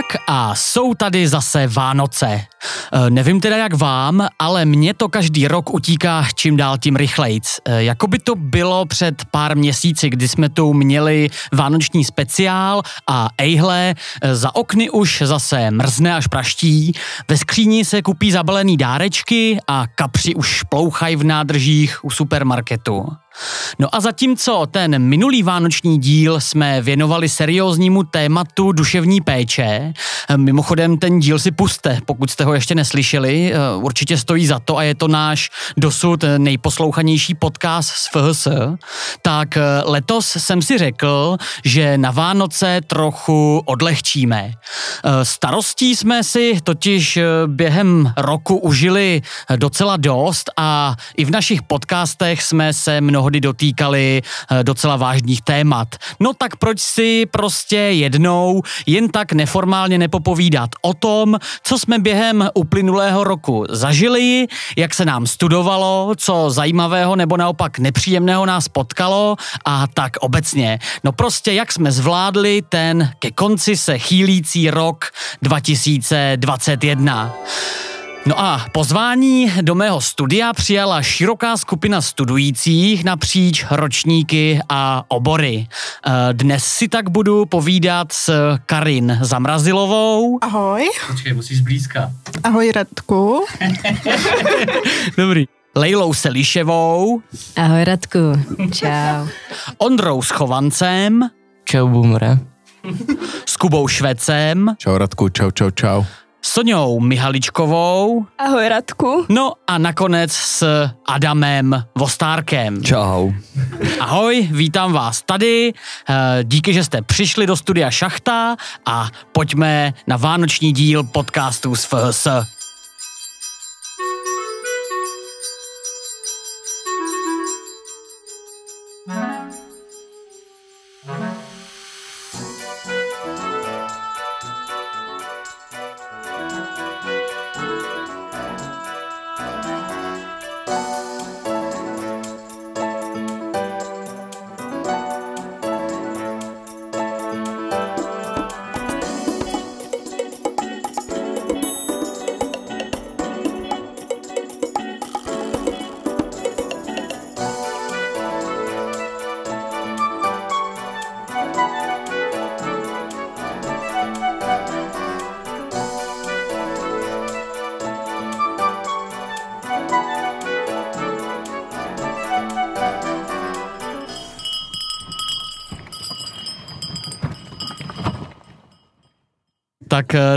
Tak a jsou tady zase Vánoce. E, nevím teda jak vám, ale mně to každý rok utíká čím dál tím rychlejc. E, jako by to bylo před pár měsíci, kdy jsme tu měli vánoční speciál a ejhle, e, za okny už zase mrzne až praští, ve skříni se kupí zabalený dárečky a kapři už plouchají v nádržích u supermarketu. No a zatímco ten minulý vánoční díl jsme věnovali serióznímu tématu duševní péče, mimochodem ten díl si puste, pokud jste ho ještě neslyšeli, určitě stojí za to a je to náš dosud nejposlouchanější podcast z FHS, tak letos jsem si řekl, že na Vánoce trochu odlehčíme. Starostí jsme si totiž během roku užili docela dost a i v našich podcastech jsme se mnoho mnohdy dotýkali eh, docela vážných témat. No tak proč si prostě jednou jen tak neformálně nepopovídat o tom, co jsme během uplynulého roku zažili, jak se nám studovalo, co zajímavého nebo naopak nepříjemného nás potkalo a tak obecně. No prostě jak jsme zvládli ten ke konci se chýlící rok 2021. No a pozvání do mého studia přijala široká skupina studujících napříč ročníky a obory. Eh, dnes si tak budu povídat s Karin Zamrazilovou. Ahoj. Počkej, musíš blízka. Ahoj Radku. Dobrý. Lejlou Seliševou. Ahoj Radku, čau. Ondrou Schovancem. Čau Bumre. S Kubou Švecem. Čau Radku, čau, čau, čau. Soňou Mihaličkovou. Ahoj Radku. No a nakonec s Adamem Vostárkem. Čau. Ahoj, vítám vás tady. Eh, díky, že jste přišli do studia Šachta a pojďme na vánoční díl podcastu z FHS.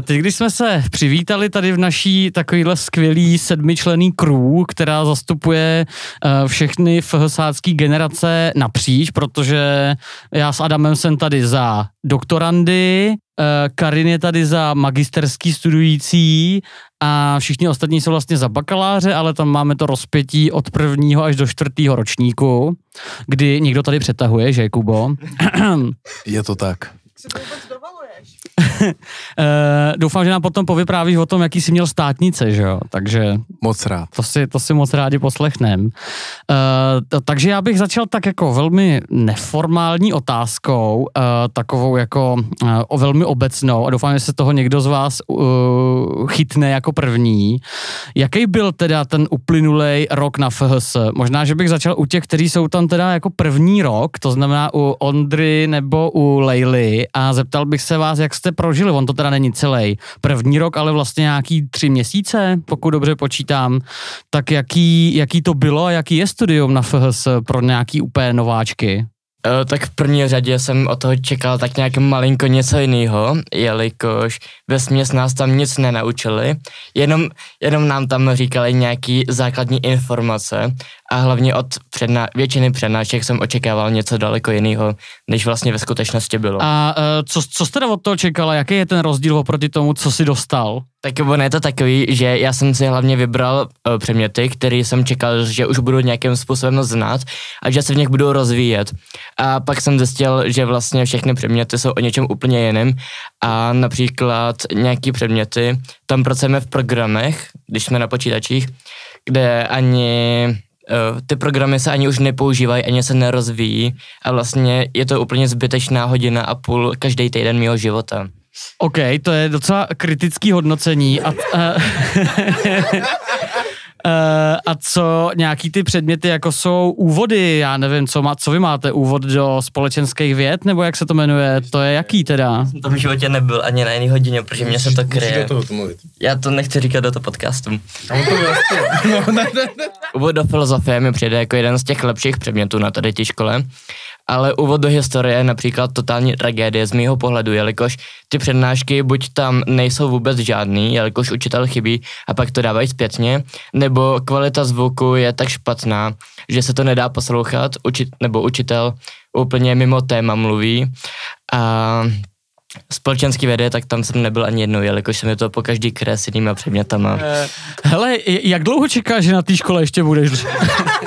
Teď, když jsme se přivítali tady v naší takovýhle skvělý sedmičlený crew, která zastupuje uh, všechny FHSácký generace napříč, protože já s Adamem jsem tady za doktorandy, uh, Karin je tady za magisterský studující a všichni ostatní jsou vlastně za bakaláře, ale tam máme to rozpětí od prvního až do čtvrtého ročníku, kdy někdo tady přetahuje, že Kubo? Je to tak. Uh, doufám, že nám potom povyprávíš o tom, jaký jsi měl státnice, že jo? Takže... Moc rád. To si, to si moc rádi poslechnem. Uh, takže já bych začal tak jako velmi neformální otázkou, uh, takovou jako uh, o velmi obecnou a doufám, že se toho někdo z vás uh, chytne jako první. Jaký byl teda ten uplynulý rok na FHS? Možná, že bych začal u těch, kteří jsou tam teda jako první rok, to znamená u Ondry nebo u Lejly a zeptal bych se vás, jak jste prožili, on to teda není celý první rok, ale vlastně nějaký tři měsíce, pokud dobře počítám, tak jaký, jaký to bylo a jaký je studium na FHS pro nějaký úplně nováčky? Uh, tak v první řadě jsem od toho čekal tak nějak malinko něco jiného, jelikož ve směs nás tam nic nenaučili, jenom, jenom nám tam říkali nějaký základní informace a hlavně od předna- většiny přednášek jsem očekával něco daleko jiného, než vlastně ve skutečnosti bylo. A uh, co, co jste od toho čekala? Jaký je ten rozdíl oproti tomu, co si dostal? Tak ono je to takový, že já jsem si hlavně vybral uh, předměty, které jsem čekal, že už budu nějakým způsobem znát a že se v nich budu rozvíjet. A pak jsem zjistil, že vlastně všechny předměty jsou o něčem úplně jiném a například nějaký předměty tam pracujeme v programech, když jsme na počítačích, kde ani uh, ty programy se ani už nepoužívají, ani se nerozvíjí a vlastně je to úplně zbytečná hodina a půl každý týden mého života. OK, to je docela kritický hodnocení. A, Uh, a co nějaký ty předměty, jako jsou úvody, já nevím, co, má, co vy máte, úvod do společenských věd, nebo jak se to jmenuje, to je jaký teda? To v životě nebyl ani na jiný hodině, protože mě se to kryje. do toho mluvit. Já to nechci říkat do toho podcastu. Úvod do filozofie mi přijde jako jeden z těch lepších předmětů na tady té škole, ale úvod do historie je například totální tragédie z mýho pohledu, jelikož ty přednášky buď tam nejsou vůbec žádný, jelikož učitel chybí a pak to dávají zpětně, nebo kvalita zvuku je tak špatná, že se to nedá poslouchat, učit, nebo učitel úplně mimo téma mluví a společenský vědy, tak tam jsem nebyl ani jednou, jelikož jsem je to po každý kres s jinýma předmětama. Uh, hele, jak dlouho čekáš, že na té škole ještě budeš?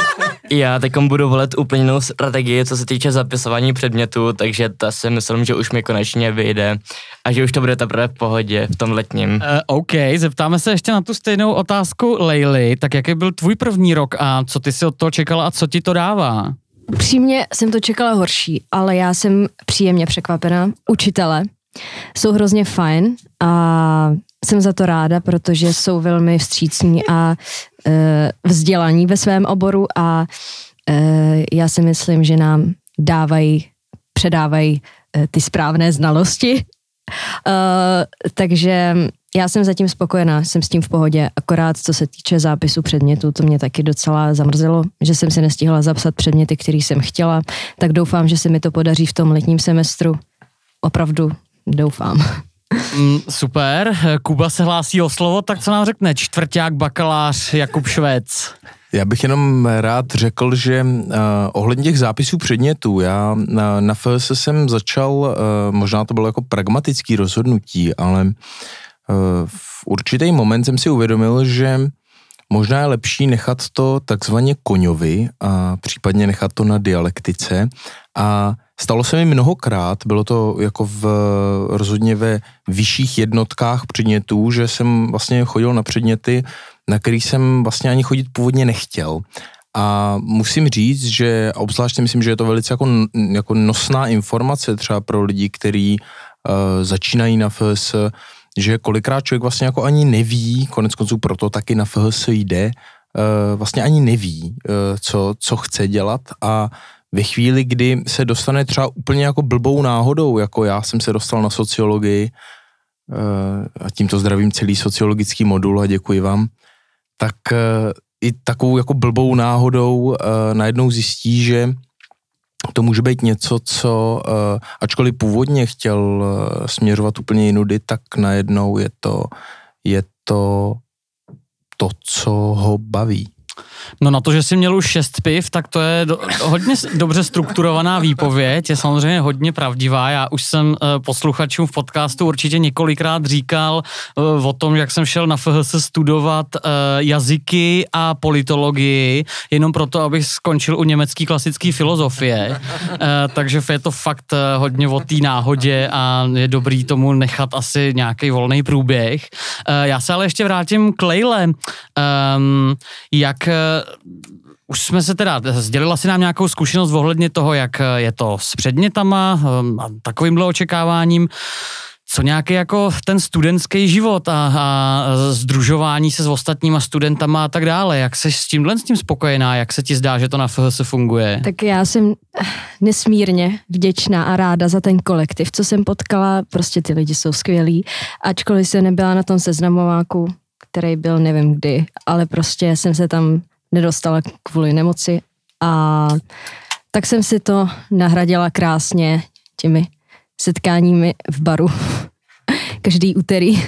Já teď budu volit úplně jinou strategii, co se týče zapisování předmětů, takže ta si myslím, že už mi konečně vyjde a že už to bude teprve v pohodě v tom letním. Uh, OK, zeptáme se ještě na tu stejnou otázku Leily. Tak jaký byl tvůj první rok a co ty si od toho čekala a co ti to dává? Přímě jsem to čekala horší, ale já jsem příjemně překvapená. Učitele jsou hrozně fajn a jsem za to ráda, protože jsou velmi vstřícní a e, vzdělaní ve svém oboru a e, já si myslím, že nám dávají, předávají e, ty správné znalosti. E, takže já jsem zatím spokojená, jsem s tím v pohodě, akorát co se týče zápisu předmětů, to mě taky docela zamrzelo, že jsem si nestihla zapsat předměty, které jsem chtěla, tak doufám, že se mi to podaří v tom letním semestru. Opravdu doufám. Mm, super, Kuba se hlásí o slovo, tak co nám řekne čtvrták bakalář Jakub Švec? Já bych jenom rád řekl, že uh, ohledně těch zápisů předmětů, já na, na FS jsem začal, uh, možná to bylo jako pragmatický rozhodnutí, ale uh, v určitý moment jsem si uvědomil, že možná je lepší nechat to takzvaně koňovi a případně nechat to na dialektice a Stalo se mi mnohokrát, bylo to jako v, rozhodně ve vyšších jednotkách předmětů, že jsem vlastně chodil na předměty, na který jsem vlastně ani chodit původně nechtěl. A musím říct, že obzvlášť myslím, že je to velice jako, jako nosná informace třeba pro lidi, kteří uh, začínají na FS, že kolikrát člověk vlastně jako ani neví, konec konců proto taky na FS jde, uh, vlastně ani neví, uh, co, co chce dělat a ve chvíli, kdy se dostane třeba úplně jako blbou náhodou, jako já jsem se dostal na sociologii eh, a tímto zdravím celý sociologický modul a děkuji vám, tak eh, i takovou jako blbou náhodou eh, najednou zjistí, že to může být něco, co ačkoliv původně chtěl směřovat úplně jinudy, tak najednou je to, je to to, co ho baví. No na to, že jsi měl už šest piv, tak to je do, hodně dobře strukturovaná výpověď, je samozřejmě hodně pravdivá. Já už jsem uh, posluchačům v podcastu určitě několikrát říkal uh, o tom, jak jsem šel na FHS studovat uh, jazyky a politologii, jenom proto, abych skončil u německé klasické filozofie. Uh, takže je to fakt uh, hodně o té náhodě a je dobrý tomu nechat asi nějaký volný průběh. Uh, já se ale ještě vrátím k Lejle. Um, jak už jsme se teda, sdělila si nám nějakou zkušenost ohledně toho, jak je to s předmětama a takovýmhle očekáváním co nějaký jako ten studentský život a, a združování se s ostatníma studentama a tak dále. Jak jsi s tímhle s tím spokojená? Jak se ti zdá, že to na FHS funguje? Tak já jsem nesmírně vděčná a ráda za ten kolektiv, co jsem potkala. Prostě ty lidi jsou skvělí. Ačkoliv jsem nebyla na tom seznamováku, který byl nevím kdy, ale prostě jsem se tam nedostala kvůli nemoci a tak jsem si to nahradila krásně těmi setkáními v baru. Každý úterý,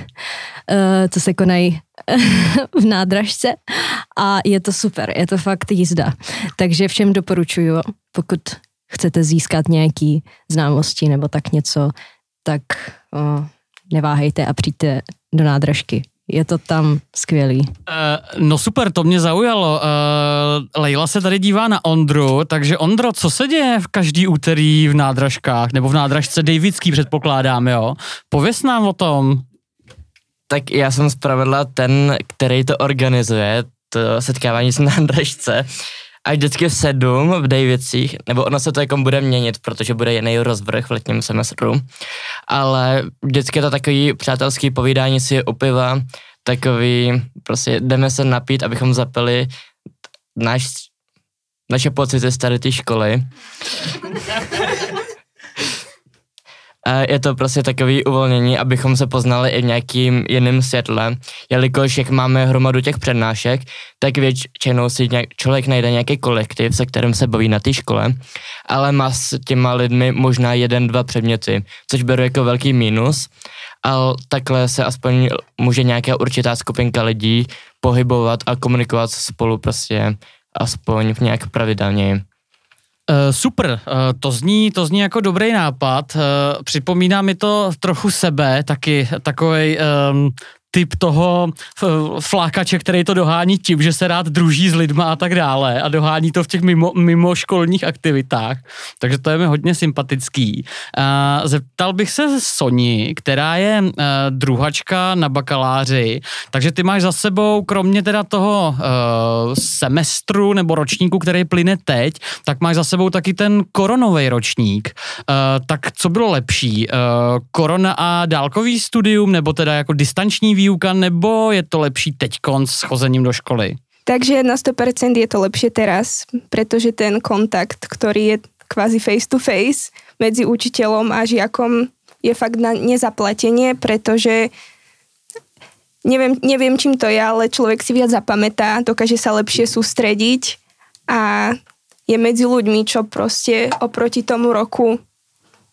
eh, co se konají v nádražce. A je to super, je to fakt jízda. Takže všem doporučuju, pokud chcete získat nějaký známosti nebo tak něco, tak o, neváhejte a přijďte do nádražky je to tam skvělý. Uh, no super, to mě zaujalo. Uh, Leila se tady dívá na Ondru, takže Ondro, co se děje v každý úterý v nádražkách, nebo v nádražce Davidský předpokládám, jo? Pověs nám o tom. Tak já jsem zpravedla ten, který to organizuje, to setkávání s nádražce. Až vždycky v sedm v Davicích, nebo ono se to jako bude měnit, protože bude jiný rozvrh v letním semestru, ale vždycky je to takový přátelský povídání si u piva, takový, prostě jdeme se napít, abychom zapili náš, naše pocity z tady té školy. Je to prostě takový uvolnění, abychom se poznali i v nějakým jiném světle, jelikož jak máme hromadu těch přednášek, tak většinou si nějak, člověk najde nějaký kolektiv, se kterým se baví na té škole, ale má s těma lidmi možná jeden, dva předměty, což beru jako velký mínus, ale takhle se aspoň může nějaká určitá skupinka lidí pohybovat a komunikovat spolu prostě aspoň v nějak pravidelně. Uh, super, uh, to zní, to zní jako dobrý nápad. Uh, připomíná mi to trochu sebe, taky takový um, typ toho flákače, který to dohání tím, že se rád druží s lidma a tak dále a dohání to v těch mimo, mimo školních aktivitách. Takže to je mi hodně sympatický. Zeptal bych se Soni, která je uh, druhačka na bakaláři, takže ty máš za sebou, kromě teda toho uh, semestru nebo ročníku, který plyne teď, tak máš za sebou taky ten koronový ročník. Tak co bylo lepší? Korona a dálkový studium, nebo teda jako distanční výuka, nebo je to lepší teď s chozením do školy? Takže na 100% je to lepšie teraz, pretože ten kontakt, ktorý je kvázi face to face medzi učiteľom a žiakom je fakt na nezaplatenie, pretože neviem, neviem čím to je, ale človek si viac zapamätá, dokáže sa lepšie sústrediť a je medzi ľuďmi, čo proste oproti tomu roku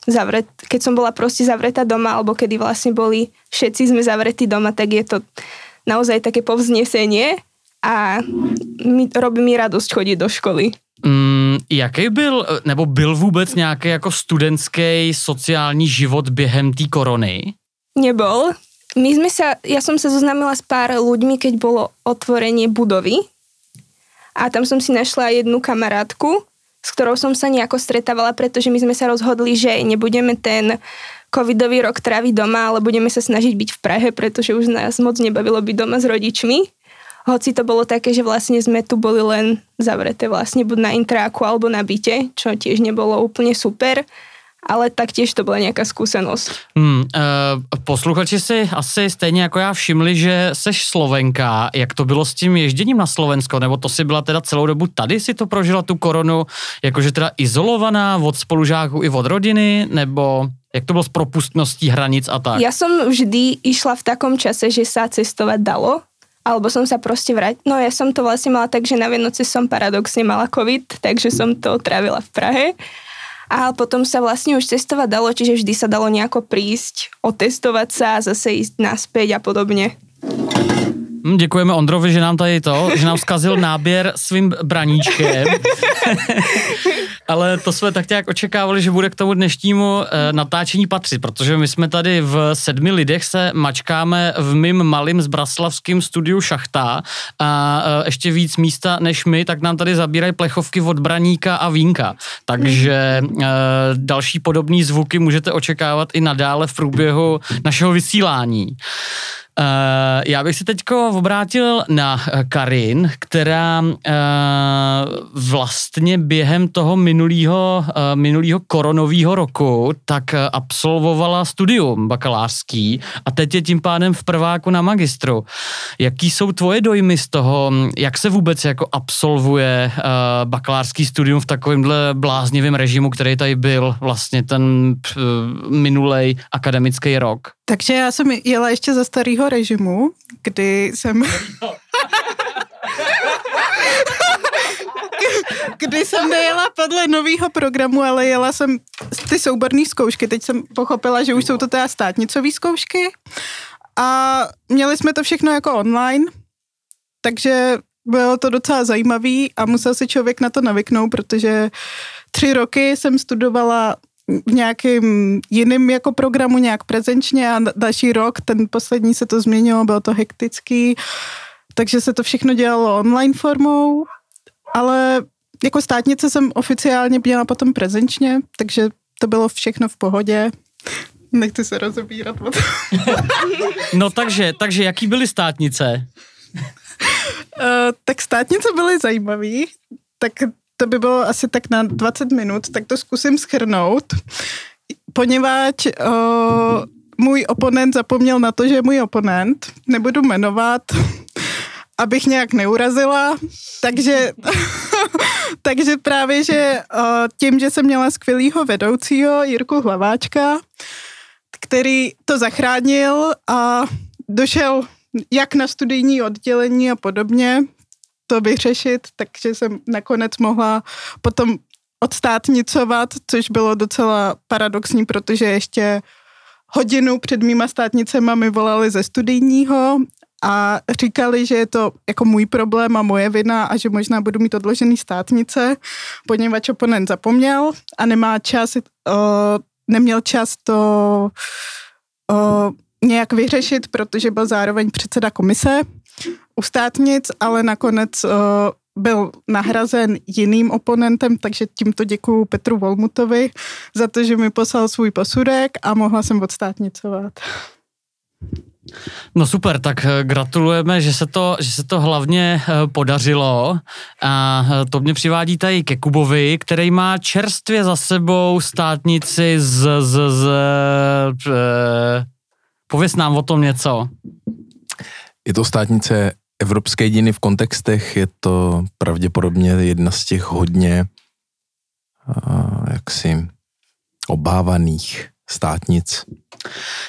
zavret, keď som bola proste zavretá doma, alebo kedy vlastne boli všetci sme zavretí doma, tak je to naozaj také povznesenie a mi, robí mi radosť chodiť do školy. Mm, jaký byl, nebo byl vůbec nějaký jako studentský sociální život během té korony? Nebol. My sme sa, ja som sa zoznámila s pár ľuďmi, keď bolo otvorenie budovy a tam som si našla jednu kamarátku, s ktorou som sa nejako stretávala, pretože my sme sa rozhodli, že nebudeme ten covidový rok tráviť doma, ale budeme sa snažiť byť v Prahe, pretože už nás moc nebavilo byť doma s rodičmi. Hoci to bolo také, že vlastne sme tu boli len zavreté vlastne buď na intráku alebo na byte, čo tiež nebolo úplne super ale taktiež to byla nějaká zkušenost. Hmm, uh, posluchači si asi stejně jako já všimli, že seš Slovenka. Jak to bylo s tím ježděním na Slovensko? Nebo to si byla teda celou dobu tady si to prožila tu koronu, jakože teda izolovaná od spolužáků i od rodiny? Nebo jak to bylo s propustností hranic a tak? Já jsem vždy išla v takom čase, že sa cestovať dalo, alebo som sa proste vrať. No ja som to vlastne mala tak, že na Vianoce som paradoxne mala COVID, takže som to trávila v Prahe a potom sa vlastne už cestovať dalo, čiže vždy sa dalo nejako prísť, otestovať sa, zase ísť naspäť a podobne. Hm, děkujeme Ondrovi, že nám tady to, že nám zkazil náběr svým braníčkem. Ale to jsme tak nějak očekávali, že bude k tomu dnešnímu e, natáčení patřit, protože my jsme tady v sedmi lidech se mačkáme v mým malým zbraslavským studiu Šachta a e, ještě víc místa než my, tak nám tady zabírají plechovky od braníka a vínka. Takže e, další podobné zvuky můžete očekávat i nadále v průběhu našeho vysílání. Uh, já bych se teďko obrátil na uh, Karin, která uh, vlastně během toho minulého uh, minulýho koronového roku tak absolvovala studium bakalářský a teď je tím pádem v prváku na magistru. Jaký jsou tvoje dojmy z toho, jak se vůbec jako absolvuje uh, bakalářský studium v takovémhle bláznivém režimu, který tady byl vlastně ten uh, minulej akademický rok? Takže já jsem jela ještě za starého režimu, kdy jsem... kdy jsem nejela podle nového programu, ale jela jsem ty souborné zkoušky. Teď jsem pochopila, že už jsou to teda státnicové zkoušky. A měli jsme to všechno jako online, takže bylo to docela zajímavý a musel si člověk na to navyknout, protože tři roky jsem studovala v nějakým jiným jako programu, nějak prezenčně a další rok, ten poslední se to změnilo, bylo to hektický, takže se to všechno dělalo online formou, ale jako státnice jsem oficiálně měla potom prezenčně, takže to bylo všechno v pohodě. Nechci se rozebírat. no takže, takže jaký byly státnice? Uh, tak státnice byly zajímavý. tak to by bylo asi tak na 20 minut, tak to zkusím schrnout, poněvadž uh, můj oponent zapomněl na to, že je můj oponent, nebudu jmenovat, abych nějak neurazila, takže, takže právě, že uh, tím, že jsem měla skvělýho vedoucího Jirku Hlaváčka, který to zachránil a došel jak na studijní oddělení a podobně, to vyřešit, takže jsem nakonec mohla potom odstátnicovat, což bylo docela paradoxní, protože ještě hodinu před mýma státnicema mi volali ze studijního a říkali, že je to jako můj problém a moje vina a že možná budu mít odložený státnice, poněvadž oponent zapomněl a nemá čas, uh, neměl čas to uh, nějak vyřešit, protože byl zároveň předseda komise u státnic, ale nakonec uh, byl nahrazen jiným oponentem, takže tímto děkuju Petru Volmutovi za to, že mi poslal svůj posudek a mohla jsem odstátnicovat. No super, tak eh, gratulujeme, že se to, že se to hlavně eh, podařilo a to mě přivádí tady ke Kubovi, který má čerstvě za sebou státnici z, z, z, z pověs nám o tom něco. Je to státnice Evropské dějiny v kontextech, je to pravděpodobně jedna z těch hodně jaksi obávaných státnic.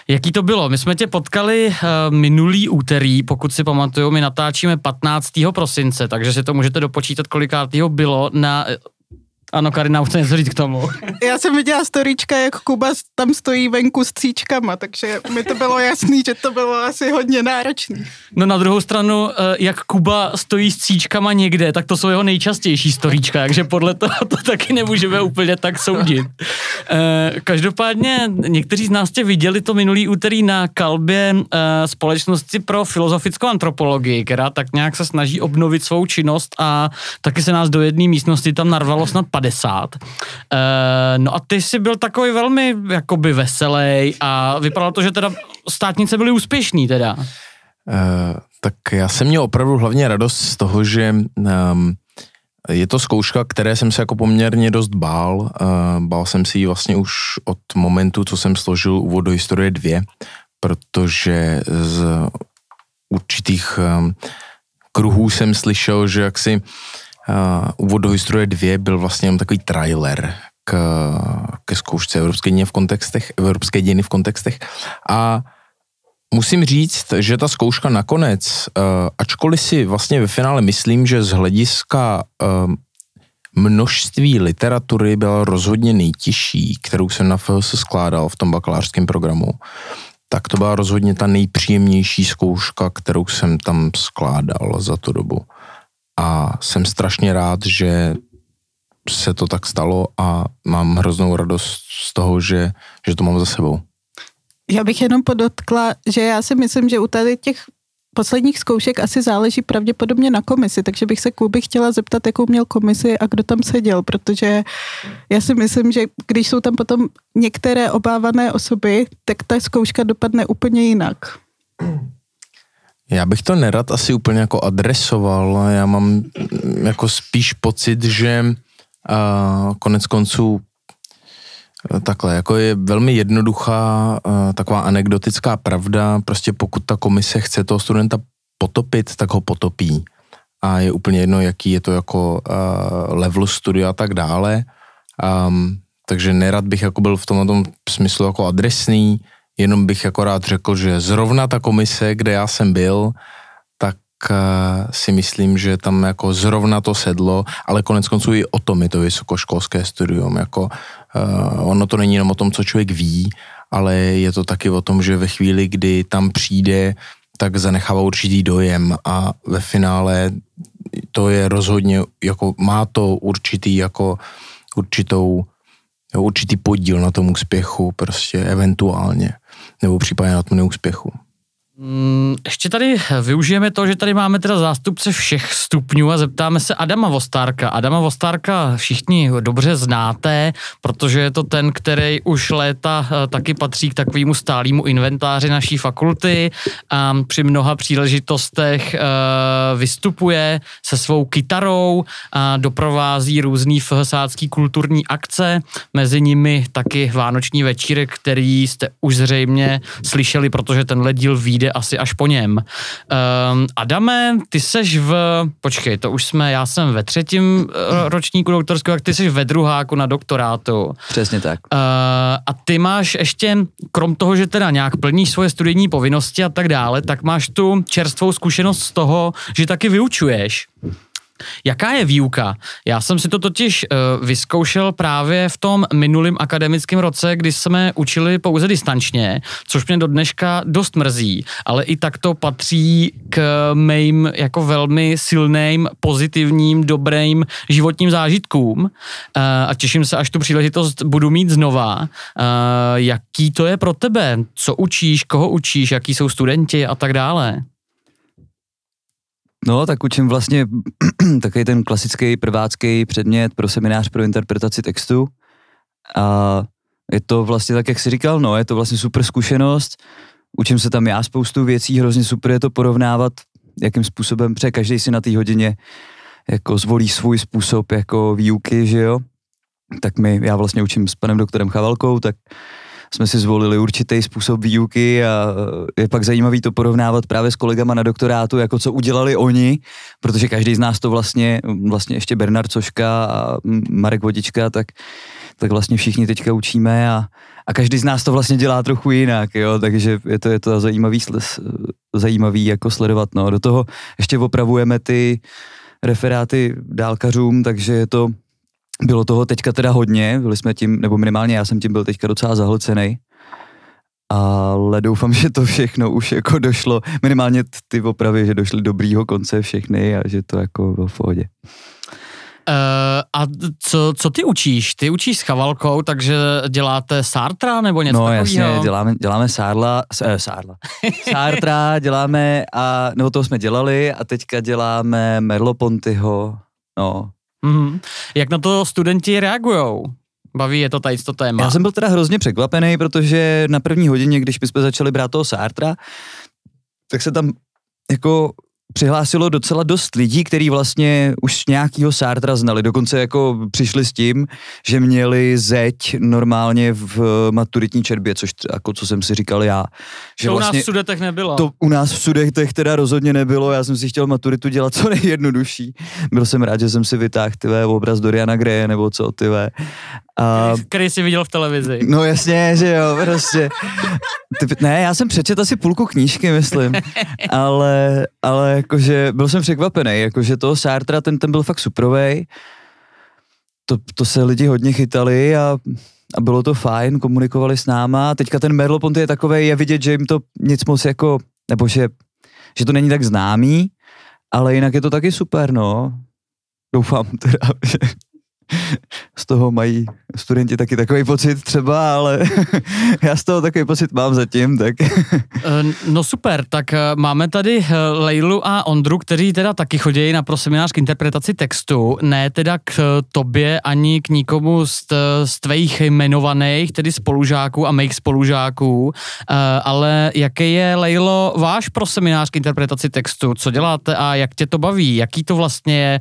Jaký to bylo? My jsme tě potkali uh, minulý úterý, pokud si pamatuju, my natáčíme 15. prosince, takže si to můžete dopočítat, kolikátýho bylo na ano, Karina chce něco říct k tomu. Já jsem viděla storíčka, jak Kuba tam stojí venku s cíčkama, takže mi to bylo jasný, že to bylo asi hodně náročný. No na druhou stranu, eh, jak Kuba stojí s cíčkama někde, tak to jsou jeho nejčastější storíčka, takže podle toho to taky nemůžeme úplně tak soudit. Eh, každopádně někteří z nás tě viděli to minulý úterý na kalbě eh, společnosti pro filozofickou antropologii, která tak nějak se snaží obnovit svou činnost a taky se nás do jedné místnosti tam narvalo snad 50. Uh, eh, no a ty jsi byl takový velmi jakoby veselý a vypadalo to, že teda státnice byly úspěšný teda. Uh, tak já jsem měl opravdu hlavně radost z toho, že um, je to zkouška, které jsem se jako poměrně dost bál. Uh, bál jsem si ji vlastně už od momentu, co jsem složil úvod do historie 2, protože z určitých um, kruhů jsem slyšel, že jaksi uh, úvod do historie 2 byl vlastně jenom takový trailer k, ke zkoušce evropské dějiny v kontextech, evropské dějiny v kontextech. A musím říct, že ta zkouška nakonec, uh, ačkoliv si vlastně ve finále myslím, že z hlediska uh, množství literatury byla rozhodně nejtěžší, kterou jsem na FLS skládal v tom bakalářském programu, tak to byla rozhodně ta nejpříjemnější zkouška, kterou jsem tam skládal za tu dobu a jsem strašně rád, že se to tak stalo a mám hroznou radost z toho, že, že to mám za sebou. Já bych jenom podotkla, že já si myslím, že u tady těch posledních zkoušek asi záleží pravděpodobně na komisi, takže bych se Kuby chtěla zeptat, jakou měl komisi a kdo tam seděl, protože já si myslím, že když jsou tam potom některé obávané osoby, tak ta zkouška dopadne úplně jinak. Já bych to nerad asi úplně jako adresoval, já mám mm, jako spíš pocit, že uh, konec konců e, takhle, jako je velmi jednoduchá uh, taková anekdotická pravda, prostě pokud ta komise chce toho studenta potopit, tak ho potopí. A je úplně jedno, jaký je to jako uh, level studia a tak dále. Um, takže nerad bych jako byl v tomto smyslu jako adresný, jenom bych rád řekl, že zrovna ta komise, kde já jsem byl, tak uh, si myslím, že tam jako zrovna to sedlo, ale konec konců i o tom je to vysokoškolské studium, jako uh, ono to není jenom o tom, co člověk ví, ale je to taky o tom, že ve chvíli, kdy tam přijde, tak zanechává určitý dojem a ve finále to je rozhodně, jako má to určitý, jako určitou, určitý podíl na tom úspěchu, prostě eventuálně nebo případně na tom neúspěchu. Mm, Ještě tady využijeme to, že tady máme teda zástupce všech stupňů a zeptáme se Adama Vostárka. Adama Vostárka všichni dobře znáte, protože je to ten, který už léta eh, taky patří k takovému stálímu inventáři naší fakulty a při mnoha příležitostech eh, vystupuje se svou kytarou a doprovází různý fhsácký kulturní akce, mezi nimi taky Vánoční večírek, který jste už zřejmě slyšeli, protože tenhle díl vyjde asi až po něm. Um, Adame, ty seš v, počkej, to už jsme, já jsem ve třetím eh, ročníku doktorského, tak ty seš ve druháku na doktorátu. Přesně tak. Uh, a ty máš ještě, krom toho, že teda nějak plníš svoje studijní povinnosti a tak dále, tak máš tu čerstvou zkušenost z toho, že taky vyučuješ. Jaká je výuka? Já jsem si to totiž uh, vyzkoušel právě v tom minulém akademickém roce, kdy jsme učili pouze distančně, což mě do dneška dost mrzí, ale i tak to patří k mým jako velmi silným, pozitivním, dobrým životním zážitkům uh, a těším se, až tu příležitost budu mít znova. Uh, jaký to je pro tebe? Co učíš, koho učíš, jaký jsou studenti a tak dále? No, tak učím vlastně takový ten klasický prvácký předmět pro seminář pro interpretaci textu. A je to vlastně tak, jak jsi říkal, no, je to vlastně super zkušenost. Učím se tam já spoustu věcí, hrozně super je to porovnávat, jakým způsobem, protože každý si na té hodině jako zvolí svůj způsob jako výuky, že jo. Tak my, já vlastně učím s panem doktorem Chavalkou, tak jsme si zvolili určitý způsob výuky a je pak zajímavý to porovnávat právě s kolegama na doktorátu, jako co udělali oni, protože každý z nás to vlastně, vlastně ještě Bernard Coška a Marek Vodička, tak, tak vlastně všichni teďka učíme a, a každý z nás to vlastně dělá trochu jinak, jo, takže je to, je to zajímavý, zajímavý jako sledovat, no. Do toho ještě opravujeme ty referáty dálkařům, takže je to, bylo toho teďka teda hodně, byli jsme tím, nebo minimálně já jsem tím byl teďka docela zahlcený. Ale doufám, že to všechno už jako došlo, minimálně ty opravy, že došly dobrýho konce všechny a že to jako bylo v pohodě. Uh, a co, co ty učíš? Ty učíš s chavalkou, takže děláte Sartra nebo něco no, takového? jasně, děláme, děláme Sárla, eh, Sárla. Sartra děláme a, nebo to jsme dělali a teďka děláme Merleau-Pontyho, no, Mm-hmm. Jak na to studenti reagujou? Baví je to tady to téma. Já jsem byl teda hrozně překvapený, protože na první hodině, když jsme začali brát toho Sartra, tak se tam jako přihlásilo docela dost lidí, kteří vlastně už nějakýho Sartra znali. Dokonce jako přišli s tím, že měli zeď normálně v maturitní čerbě, což jako co jsem si říkal já. Že to vlastně, u nás v sudetech nebylo. To u nás v sudetech teda rozhodně nebylo, já jsem si chtěl maturitu dělat co nejjednodušší. Byl jsem rád, že jsem si vytáhl tyvé obraz Doriana Greje nebo co tyvé. A... Který jsi viděl v televizi. No jasně, že jo, prostě. Ty, ne, já jsem přečet asi půlku knížky, myslím, ale, ale jakože byl jsem překvapený, jakože toho Sartra, ten, ten byl fakt suprovej, to, to se lidi hodně chytali a, a bylo to fajn, komunikovali s náma. Teďka ten Merleau-Ponty je takový, je vidět, že jim to nic moc jako, nebo že, že to není tak známý, ale jinak je to taky super, no. Doufám teda, že, z toho mají studenti taky takový pocit třeba, ale já z toho takový pocit mám zatím, tak. no super, tak eh, máme tady eh, Lejlu a Ondru, kteří teda taky chodí na proseminář k interpretaci textu, ne teda k tobě ani k nikomu z, z tvých jmenovaných, tedy spolužáků a mých spolužáků, eh, ale jaký je, Lejlo, váš proseminář k interpretaci textu, co děláte a jak tě to baví, jaký to vlastně je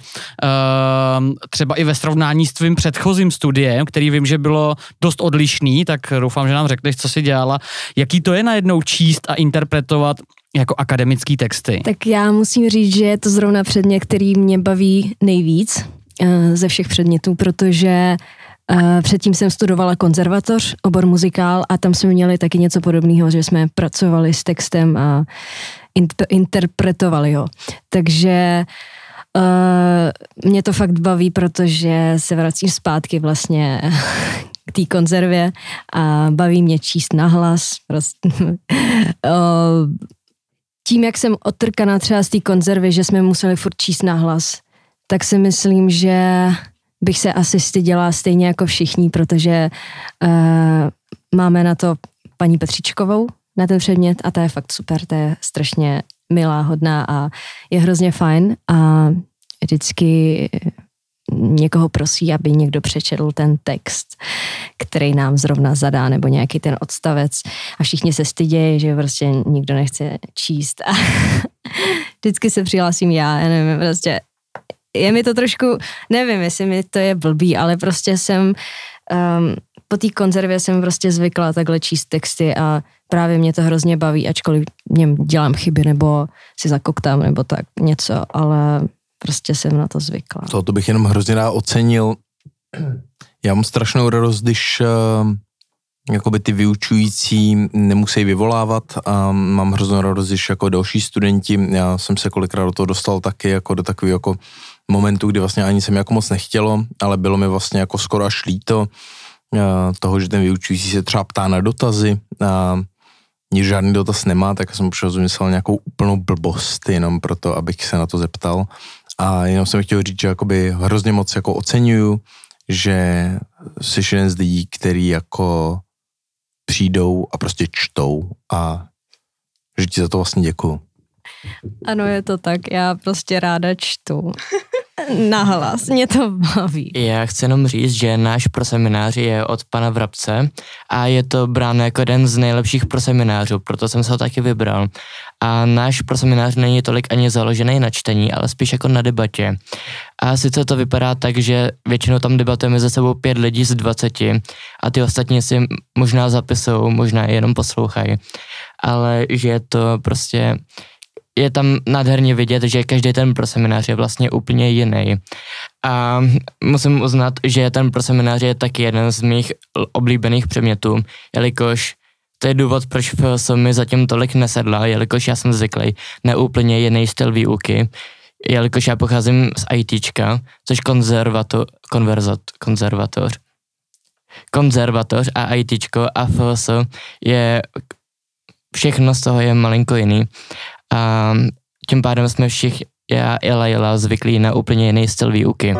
třeba i ve srovnání porovnání s tvým předchozím studiem, který vím, že bylo dost odlišný, tak doufám, že nám řekneš, co si dělala. Jaký to je najednou číst a interpretovat jako akademický texty? Tak já musím říct, že je to zrovna předmět, který mě baví nejvíc uh, ze všech předmětů, protože Uh, předtím jsem studovala konzervatoř, obor muzikál a tam jsme měli taky něco podobného, že jsme pracovali s textem a inter- interpretovali ho. Takže Uh, mě to fakt baví, protože se vracím zpátky vlastně k té konzervě a baví mě číst nahlas. Prostě. uh, tím, jak jsem otrkaná třeba z té konzervy, že jsme museli furt číst nahlas, tak si myslím, že bych se asi styděla stejně jako všichni, protože uh, máme na to paní Petříčkovou, na ten předmět a ta je fakt super, ta je strašně milá, hodná a je hrozně fajn a vždycky někoho prosí, aby někdo přečetl ten text, který nám zrovna zadá, nebo nějaký ten odstavec. A všichni se stydějí, že prostě nikdo nechce číst. A vždycky se přihlásím já, já nevím, prostě je mi to trošku, nevím, jestli mi to je blbý, ale prostě jsem um, po té konzervě jsem prostě zvykla takhle číst texty a právě mě to hrozně baví, ačkoliv něm dělám chyby nebo si zakoktám nebo tak něco, ale prostě jsem na to zvykla. To, to bych jenom hrozně rád ocenil. Já mám strašnou radost, když uh, jakoby ty vyučující nemusí vyvolávat a mám hroznou radost, když jako další studenti, já jsem se kolikrát do toho dostal taky jako do takového jako momentu, kdy vlastně ani jsem jako moc nechtělo, ale bylo mi vlastně jako skoro až líto toho, že ten vyučující se třeba ptá na dotazy a když žádný dotaz nemá, tak jsem už rozmyslel nějakou úplnou blbost jenom proto, abych se na to zeptal. A jenom jsem chtěl říct, že jakoby hrozně moc jako oceňuju, že jsi jeden z lidí, který jako přijdou a prostě čtou a že ti za to vlastně děkuju. Ano, je to tak. Já prostě ráda čtu. Nahlas, mě to baví. Já chci jenom říct, že náš proseminář je od pana Vrabce a je to bráno jako jeden z nejlepších proseminářů, proto jsem se ho taky vybral. A náš proseminář není tolik ani založený na čtení, ale spíš jako na debatě. A sice to vypadá tak, že většinou tam debatujeme ze sebou pět lidí z dvaceti a ty ostatní si možná zapisují, možná jenom poslouchají, ale že je to prostě je tam nádherně vidět, že každý ten proseminář je vlastně úplně jiný. A musím uznat, že ten proseminář je taky jeden z mých oblíbených předmětů, jelikož to je důvod, proč se mi zatím tolik nesedla, jelikož já jsem zvyklý na úplně jiný styl výuky, jelikož já pocházím z ITčka, což konzervato, konverzat, konzervatoř, konzervatoř a ITčko a FS je všechno z toho je malinko jiný. A tím pádem jsme všichni, já i Laila, zvyklí na úplně jiný styl výuky.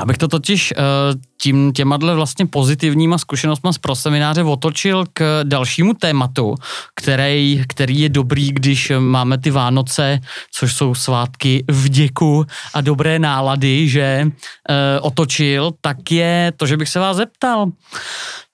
Já bych to totiž uh, tím těma vlastně pozitivníma zkušenostmi z prosemináře otočil k dalšímu tématu, který, který je dobrý, když máme ty Vánoce, což jsou svátky vděku a dobré nálady, že uh, otočil, tak je to, že bych se vás zeptal,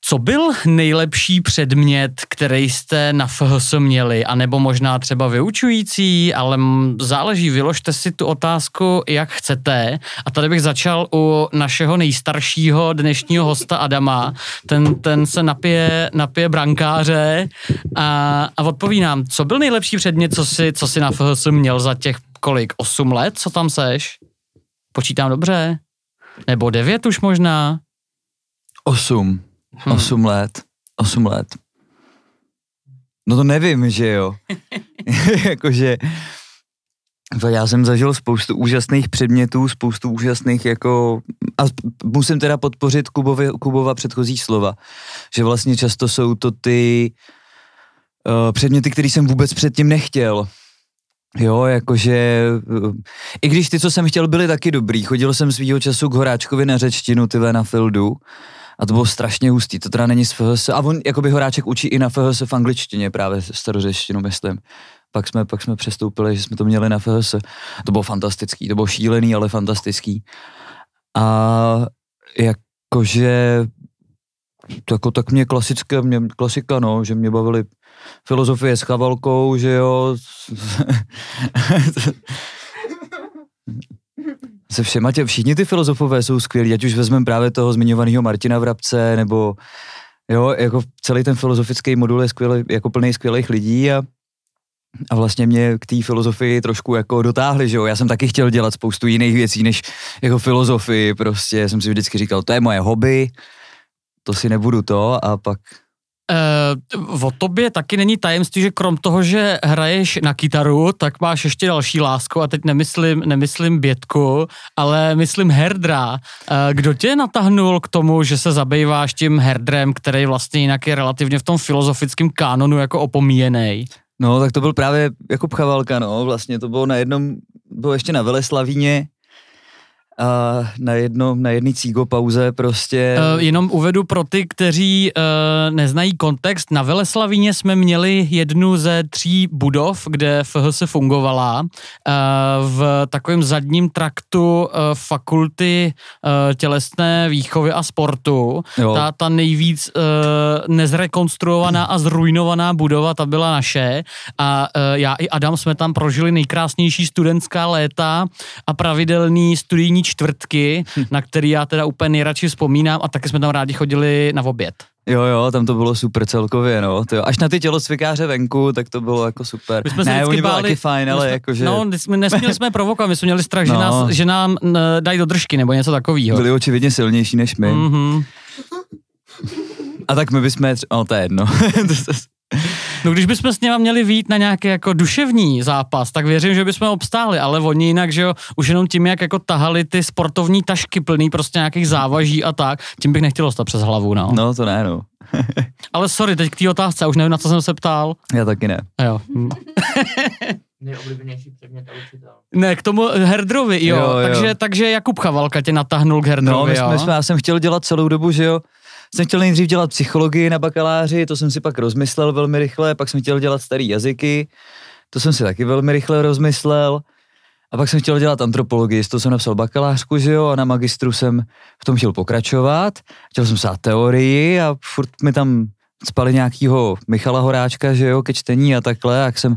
co byl nejlepší předmět, který jste na FHS měli, anebo možná třeba vyučující, ale záleží, vyložte si tu otázku, jak chcete. A tady bych začal u našeho nejstaršího dnešního hosta Adama. Ten, ten se napije, napije brankáře a, a odpoví nám, co byl nejlepší předmět, co si, co si na FHS měl za těch kolik, 8 let, co tam seš? Počítám dobře? Nebo 9 už možná? 8. Hmm. 8 let. 8 let. No to nevím, že jo. Jakože já jsem zažil spoustu úžasných předmětů, spoustu úžasných jako, a musím teda podpořit Kubovi, Kubova předchozí slova, že vlastně často jsou to ty uh, předměty, které jsem vůbec předtím nechtěl. Jo, jakože, uh, i když ty, co jsem chtěl, byly taky dobrý. Chodil jsem svýho času k Horáčkovi na řečtinu, tyhle na Fildu, a to bylo strašně hustý, to teda není z FHS, a on jakoby Horáček učí i na FHS v angličtině, právě starořeštinu, myslím. Pak jsme, pak jsme přestoupili, že jsme to měli na FHS. To bylo fantastický, to bylo šílený, ale fantastický. A jakože jako, tak mě klasické, mě, klasika, no, že mě bavili filozofie s chavalkou, že jo, se všema tě, všichni ty filozofové jsou skvělí, ať už vezmeme právě toho zmiňovaného Martina Vrabce, nebo jo, jako celý ten filozofický modul je skvělý, jako plný skvělých lidí a, a vlastně mě k té filozofii trošku jako dotáhli, že jo, já jsem taky chtěl dělat spoustu jiných věcí, než jako filozofii, prostě. Jsem si vždycky říkal, to je moje hobby, to si nebudu to a pak Uh, o tobě taky není tajemství, že krom toho, že hraješ na kytaru, tak máš ještě další lásku a teď nemyslím, nemyslím Bětku, ale myslím herdra. Uh, kdo tě natahnul k tomu, že se zabýváš tím herdrem, který vlastně jinak je relativně v tom filozofickém kánonu jako opomíjený? No, tak to byl právě jako Pchavalka, no, vlastně to bylo na jednom, bylo ještě na Veleslavíně a na jedno, na jedný cígo pauze prostě... Uh, jenom uvedu pro ty, kteří uh, neznají kontext. Na Veleslavíně jsme měli jednu ze tří budov, kde FHS fungovala. Uh, v takovém zadním traktu uh, fakulty uh, tělesné výchovy a sportu. Jo. Ta, ta nejvíc uh, nezrekonstruovaná a zrujnovaná budova, ta byla naše. A uh, já i Adam jsme tam prožili nejkrásnější studentská léta a pravidelný studijní čtvrtky, na který já teda úplně nejradši vzpomínám a taky jsme tam rádi chodili na oběd. Jo, jo, tam to bylo super celkově, no. To jo. Až na ty tělocvikáře venku, tak to bylo jako super. My jsme ne, oni byli taky fajn, ale jakože No, jsme, nesměli jsme provokovat, my jsme měli strach, že, No. nás, že nám n, dají do držky nebo něco takového. byli očividně silnější než my. Mm-hmm. A tak my bychom, tře- no to je jedno. No když bychom s něma měli vít na nějaký jako duševní zápas, tak věřím, že bychom obstáli, ale oni jinak, že jo, už jenom tím, jak jako tahali ty sportovní tašky plný prostě nějakých závaží a tak, tím bych nechtěl dostat přes hlavu, no. no. to ne, no. Ale sorry, teď k té otázce, já už nevím, na co jsem se ptal. Já taky ne. Jo. hm. Nejoblíbenější předmět a učitel. Ne, k tomu Herdrovi, jo. Jo, jo. Takže, takže Jakub Chavalka tě natáhnul k Herdrovi, No, my jo. jsme, jsme, já jsem chtěl dělat celou dobu, že jo. Jsem chtěl nejdřív dělat psychologii na bakaláři, to jsem si pak rozmyslel velmi rychle, pak jsem chtěl dělat starý jazyky, to jsem si taky velmi rychle rozmyslel. A pak jsem chtěl dělat antropologii, toho jsem napsal bakalářku, že jo, a na magistru jsem v tom chtěl pokračovat. Chtěl jsem psát teorii a furt mi tam spali nějakýho Michala Horáčka, že jo, ke čtení a takhle, jak jsem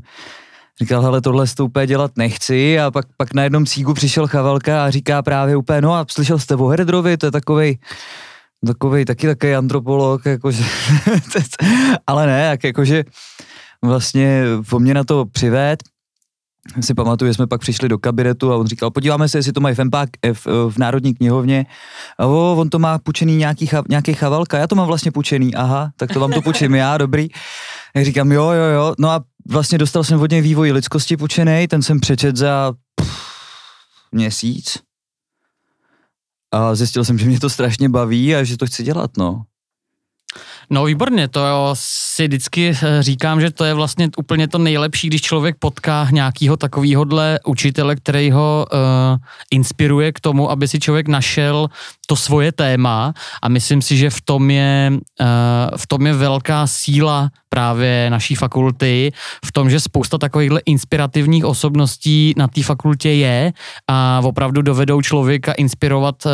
říkal, hele, tohle to úplně dělat nechci a pak, pak na jednom cígu přišel Chavalka a říká právě úplně, no a slyšel jste o Herdrovi, to je takovej, takovej taky takový antropolog, jakože, ale ne, jak jakože vlastně po mě na to přived, si pamatuju, že jsme pak přišli do kabinetu a on říkal, podíváme se, jestli to mají v, eh, v, v Národní knihovně. A o, on to má půjčený nějaký, nějaký chavalka, já to mám vlastně půjčený, aha, tak to vám to půjčím já, dobrý. Já říkám, jo, jo, jo, no a vlastně dostal jsem od něj vývoj lidskosti půjčený, ten jsem přečet za pff, měsíc. A zjistil jsem, že mě to strašně baví a že to chci dělat, no. No výborně, to jo, si vždycky eh, říkám, že to je vlastně úplně to nejlepší, když člověk potká nějakýho takovýhodle učitele, který ho uh, inspiruje k tomu, aby si člověk našel to svoje téma. A myslím si, že v tom je, uh, v tom je velká síla právě naší fakulty, v tom, že spousta takovýchhle inspirativních osobností na té fakultě je a opravdu dovedou člověka inspirovat uh,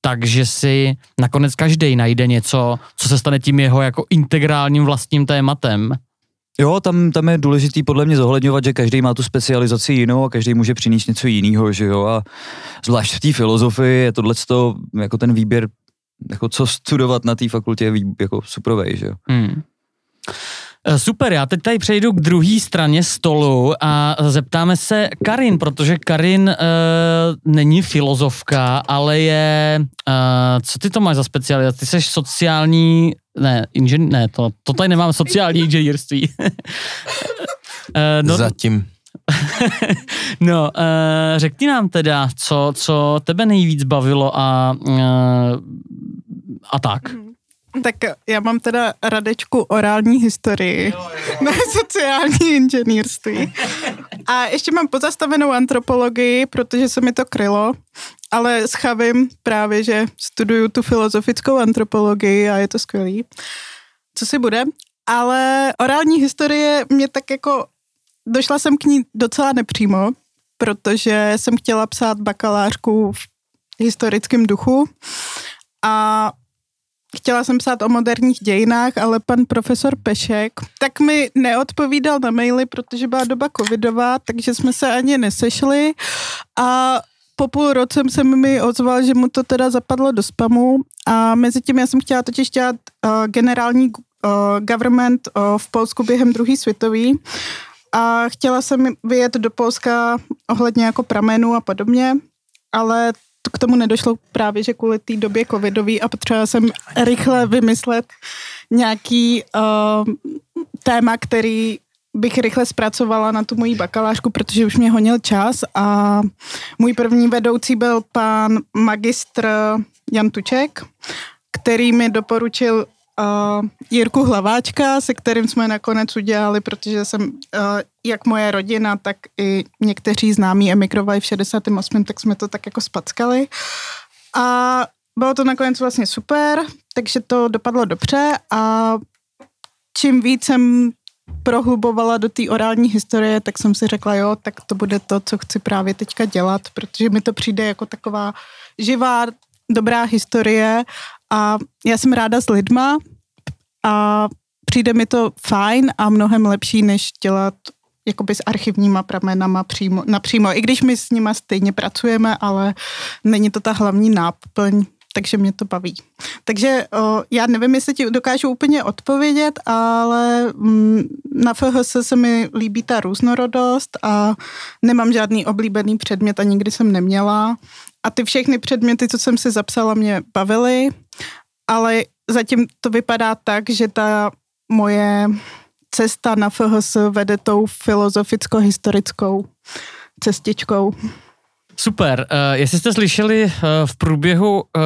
takže si nakonec každý najde něco, co se stane tím jeho jako integrálním vlastním tématem. Jo, tam, tam je důležitý podle mě zohledňovat, že každý má tu specializaci jinou a každý může přinést něco jiného, že jo, a zvlášť v té filozofii je tohle jako ten výběr, jako co studovat na té fakultě je jako suprovej, že jo. Hmm. Eh, Super, já teď tady přejdu k druhé straně stolu a zeptáme se Karin, protože Karin uh, není filozofka, ale je, uh, co ty to máš za specializaci? Ty jsi sociální, ne, inžen, ne, to, to tady nemám, sociální inženýrství. uh, No. Zatím. no, uh, řekni nám teda, co, co tebe nejvíc bavilo a, uh, a tak. Tak já mám teda radečku orální historii na sociální inženýrství. A ještě mám pozastavenou antropologii, protože se mi to krylo, ale schavím právě, že studuju tu filozofickou antropologii a je to skvělý. Co si bude? Ale orální historie mě tak jako, došla jsem k ní docela nepřímo, protože jsem chtěla psát bakalářku v historickém duchu a chtěla jsem psát o moderních dějinách, ale pan profesor Pešek tak mi neodpovídal na maily, protože byla doba covidová, takže jsme se ani nesešli. A po půl roce se mi ozval, že mu to teda zapadlo do spamu. A mezi tím já jsem chtěla totiž dělat uh, generální uh, government uh, v Polsku během druhý světový a chtěla jsem vyjet do Polska ohledně jako pramenů a podobně, ale k tomu nedošlo právě, že kvůli té době covidový a potřebovala jsem rychle vymyslet nějaký uh, téma, který bych rychle zpracovala na tu moji bakalářku, protože už mě honil čas a můj první vedoucí byl pan magistr Jan Tuček, který mi doporučil uh, Jirku Hlaváčka, se kterým jsme nakonec udělali, protože jsem, uh, jak moje rodina, tak i někteří známí emigrovali v 68. tak jsme to tak jako spackali. A bylo to nakonec vlastně super, takže to dopadlo dobře a čím víc jsem prohlubovala do té orální historie, tak jsem si řekla, jo, tak to bude to, co chci právě teďka dělat, protože mi to přijde jako taková živá, dobrá historie a já jsem ráda s lidma a přijde mi to fajn a mnohem lepší, než dělat jakoby s archivníma pramenama přímo, napřímo, i když my s nima stejně pracujeme, ale není to ta hlavní náplň takže mě to baví. Takže o, já nevím, jestli ti dokážu úplně odpovědět, ale mm, na FHS se mi líbí ta různorodost a nemám žádný oblíbený předmět a nikdy jsem neměla. A ty všechny předměty, co jsem si zapsala, mě bavily, ale zatím to vypadá tak, že ta moje cesta na FHS vede tou filozoficko-historickou cestičkou. Super. Uh, jestli jste slyšeli uh, v průběhu uh,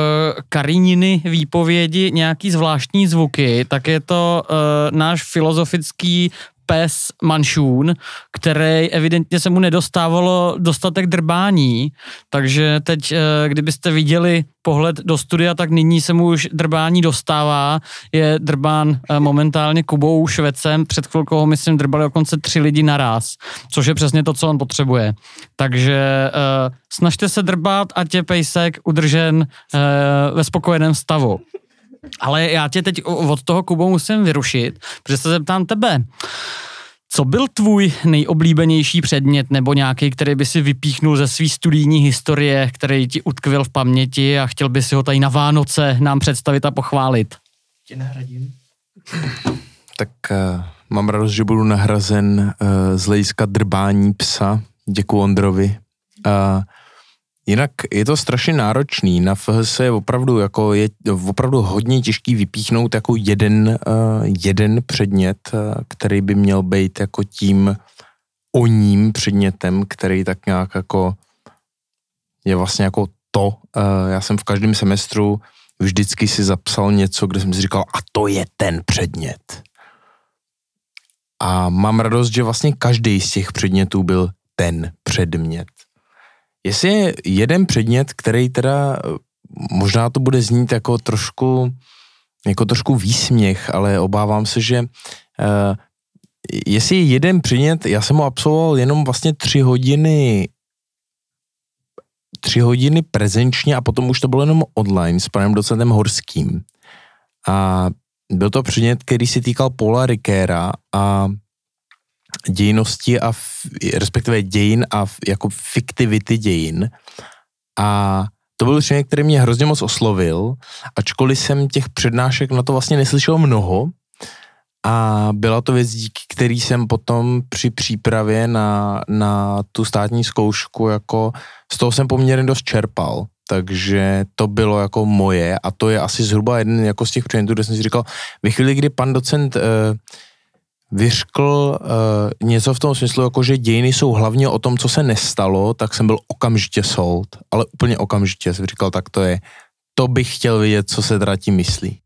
Karininy výpovědi nějaký zvláštní zvuky, tak je to náš filozofický pes Manšún, který evidentně se mu nedostávalo dostatek drbání, takže teď, eh, kdybyste viděli pohled do studia, tak nyní se mu už drbání dostává. Je drbán eh, momentálně Kubou Švecem, před chvilkou ho, myslím, drbali dokonce tři lidi naraz, což je přesně to, co on potřebuje. Takže uh, snažte se drbat, ať je pejsek udržen ve spokojeném stavu. Ale já tě teď od toho Kubou musím vyrušit, protože se zeptám tebe. Co byl tvůj nejoblíbenější předmět nebo nějaký, který by si vypíchnul ze své studijní historie, který ti utkvil v paměti a chtěl by si ho tady na Vánoce nám představit a pochválit? Tě nahradím. Tak uh, mám radost, že budu nahrazen uh, z hlediska drbání psa. Děkuji Ondrovi. Uh, Jinak je to strašně náročný. Na FHS je opravdu, jako je opravdu hodně těžký vypíchnout jako jeden, uh, jeden předmět, uh, který by měl být jako tím o ním předmětem, který tak nějak jako je vlastně jako to. Uh, já jsem v každém semestru vždycky si zapsal něco, kde jsem si říkal, a to je ten předmět. A mám radost, že vlastně každý z těch předmětů byl ten předmět. Jestli je jeden předmět, který teda, možná to bude znít jako trošku, jako trošku výsměch, ale obávám se, že uh, jestli je jeden předmět, já jsem ho absolvoval jenom vlastně tři hodiny tři hodiny prezenčně a potom už to bylo jenom online s panem docentem Horským. A byl to předmět, který se týkal Paula Rikéra a dějnosti a respektive dějin a jako fiktivity dějin. A to byl předmět, který mě hrozně moc oslovil, ačkoliv jsem těch přednášek na to vlastně neslyšel mnoho, a byla to věc, díky který jsem potom při přípravě na, na tu státní zkoušku, jako z toho jsem poměrně dost čerpal. Takže to bylo jako moje a to je asi zhruba jeden jako z těch předmětů, kde jsem si říkal, ve chvíli, kdy pan docent uh, vyřkl uh, něco v tom smyslu, jako že dějiny jsou hlavně o tom, co se nestalo, tak jsem byl okamžitě sold, ale úplně okamžitě jsem říkal, tak to je, to bych chtěl vidět, co se teda tím myslí.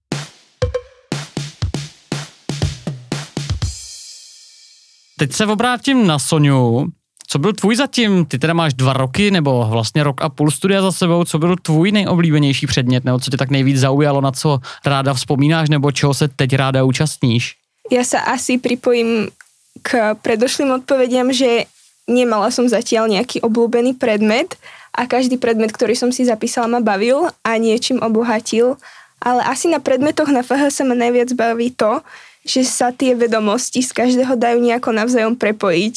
Teď se obrátím na Soniu. Co byl tvůj zatím? Ty teda máš dva roky nebo vlastně rok a půl studia za sebou. Co byl tvůj nejoblíbenější předmět nebo co tě tak nejvíc zaujalo, na co ráda vzpomínáš nebo čeho se teď ráda účastníš? Ja sa asi pripojím k predošlým odpovediam, že nemala som zatiaľ nejaký obľúbený predmet a každý predmet, ktorý som si zapísala, ma bavil a niečím obohatil. Ale asi na predmetoch na FH sa ma najviac baví to, že sa tie vedomosti z každého dajú nejako navzájom prepojiť.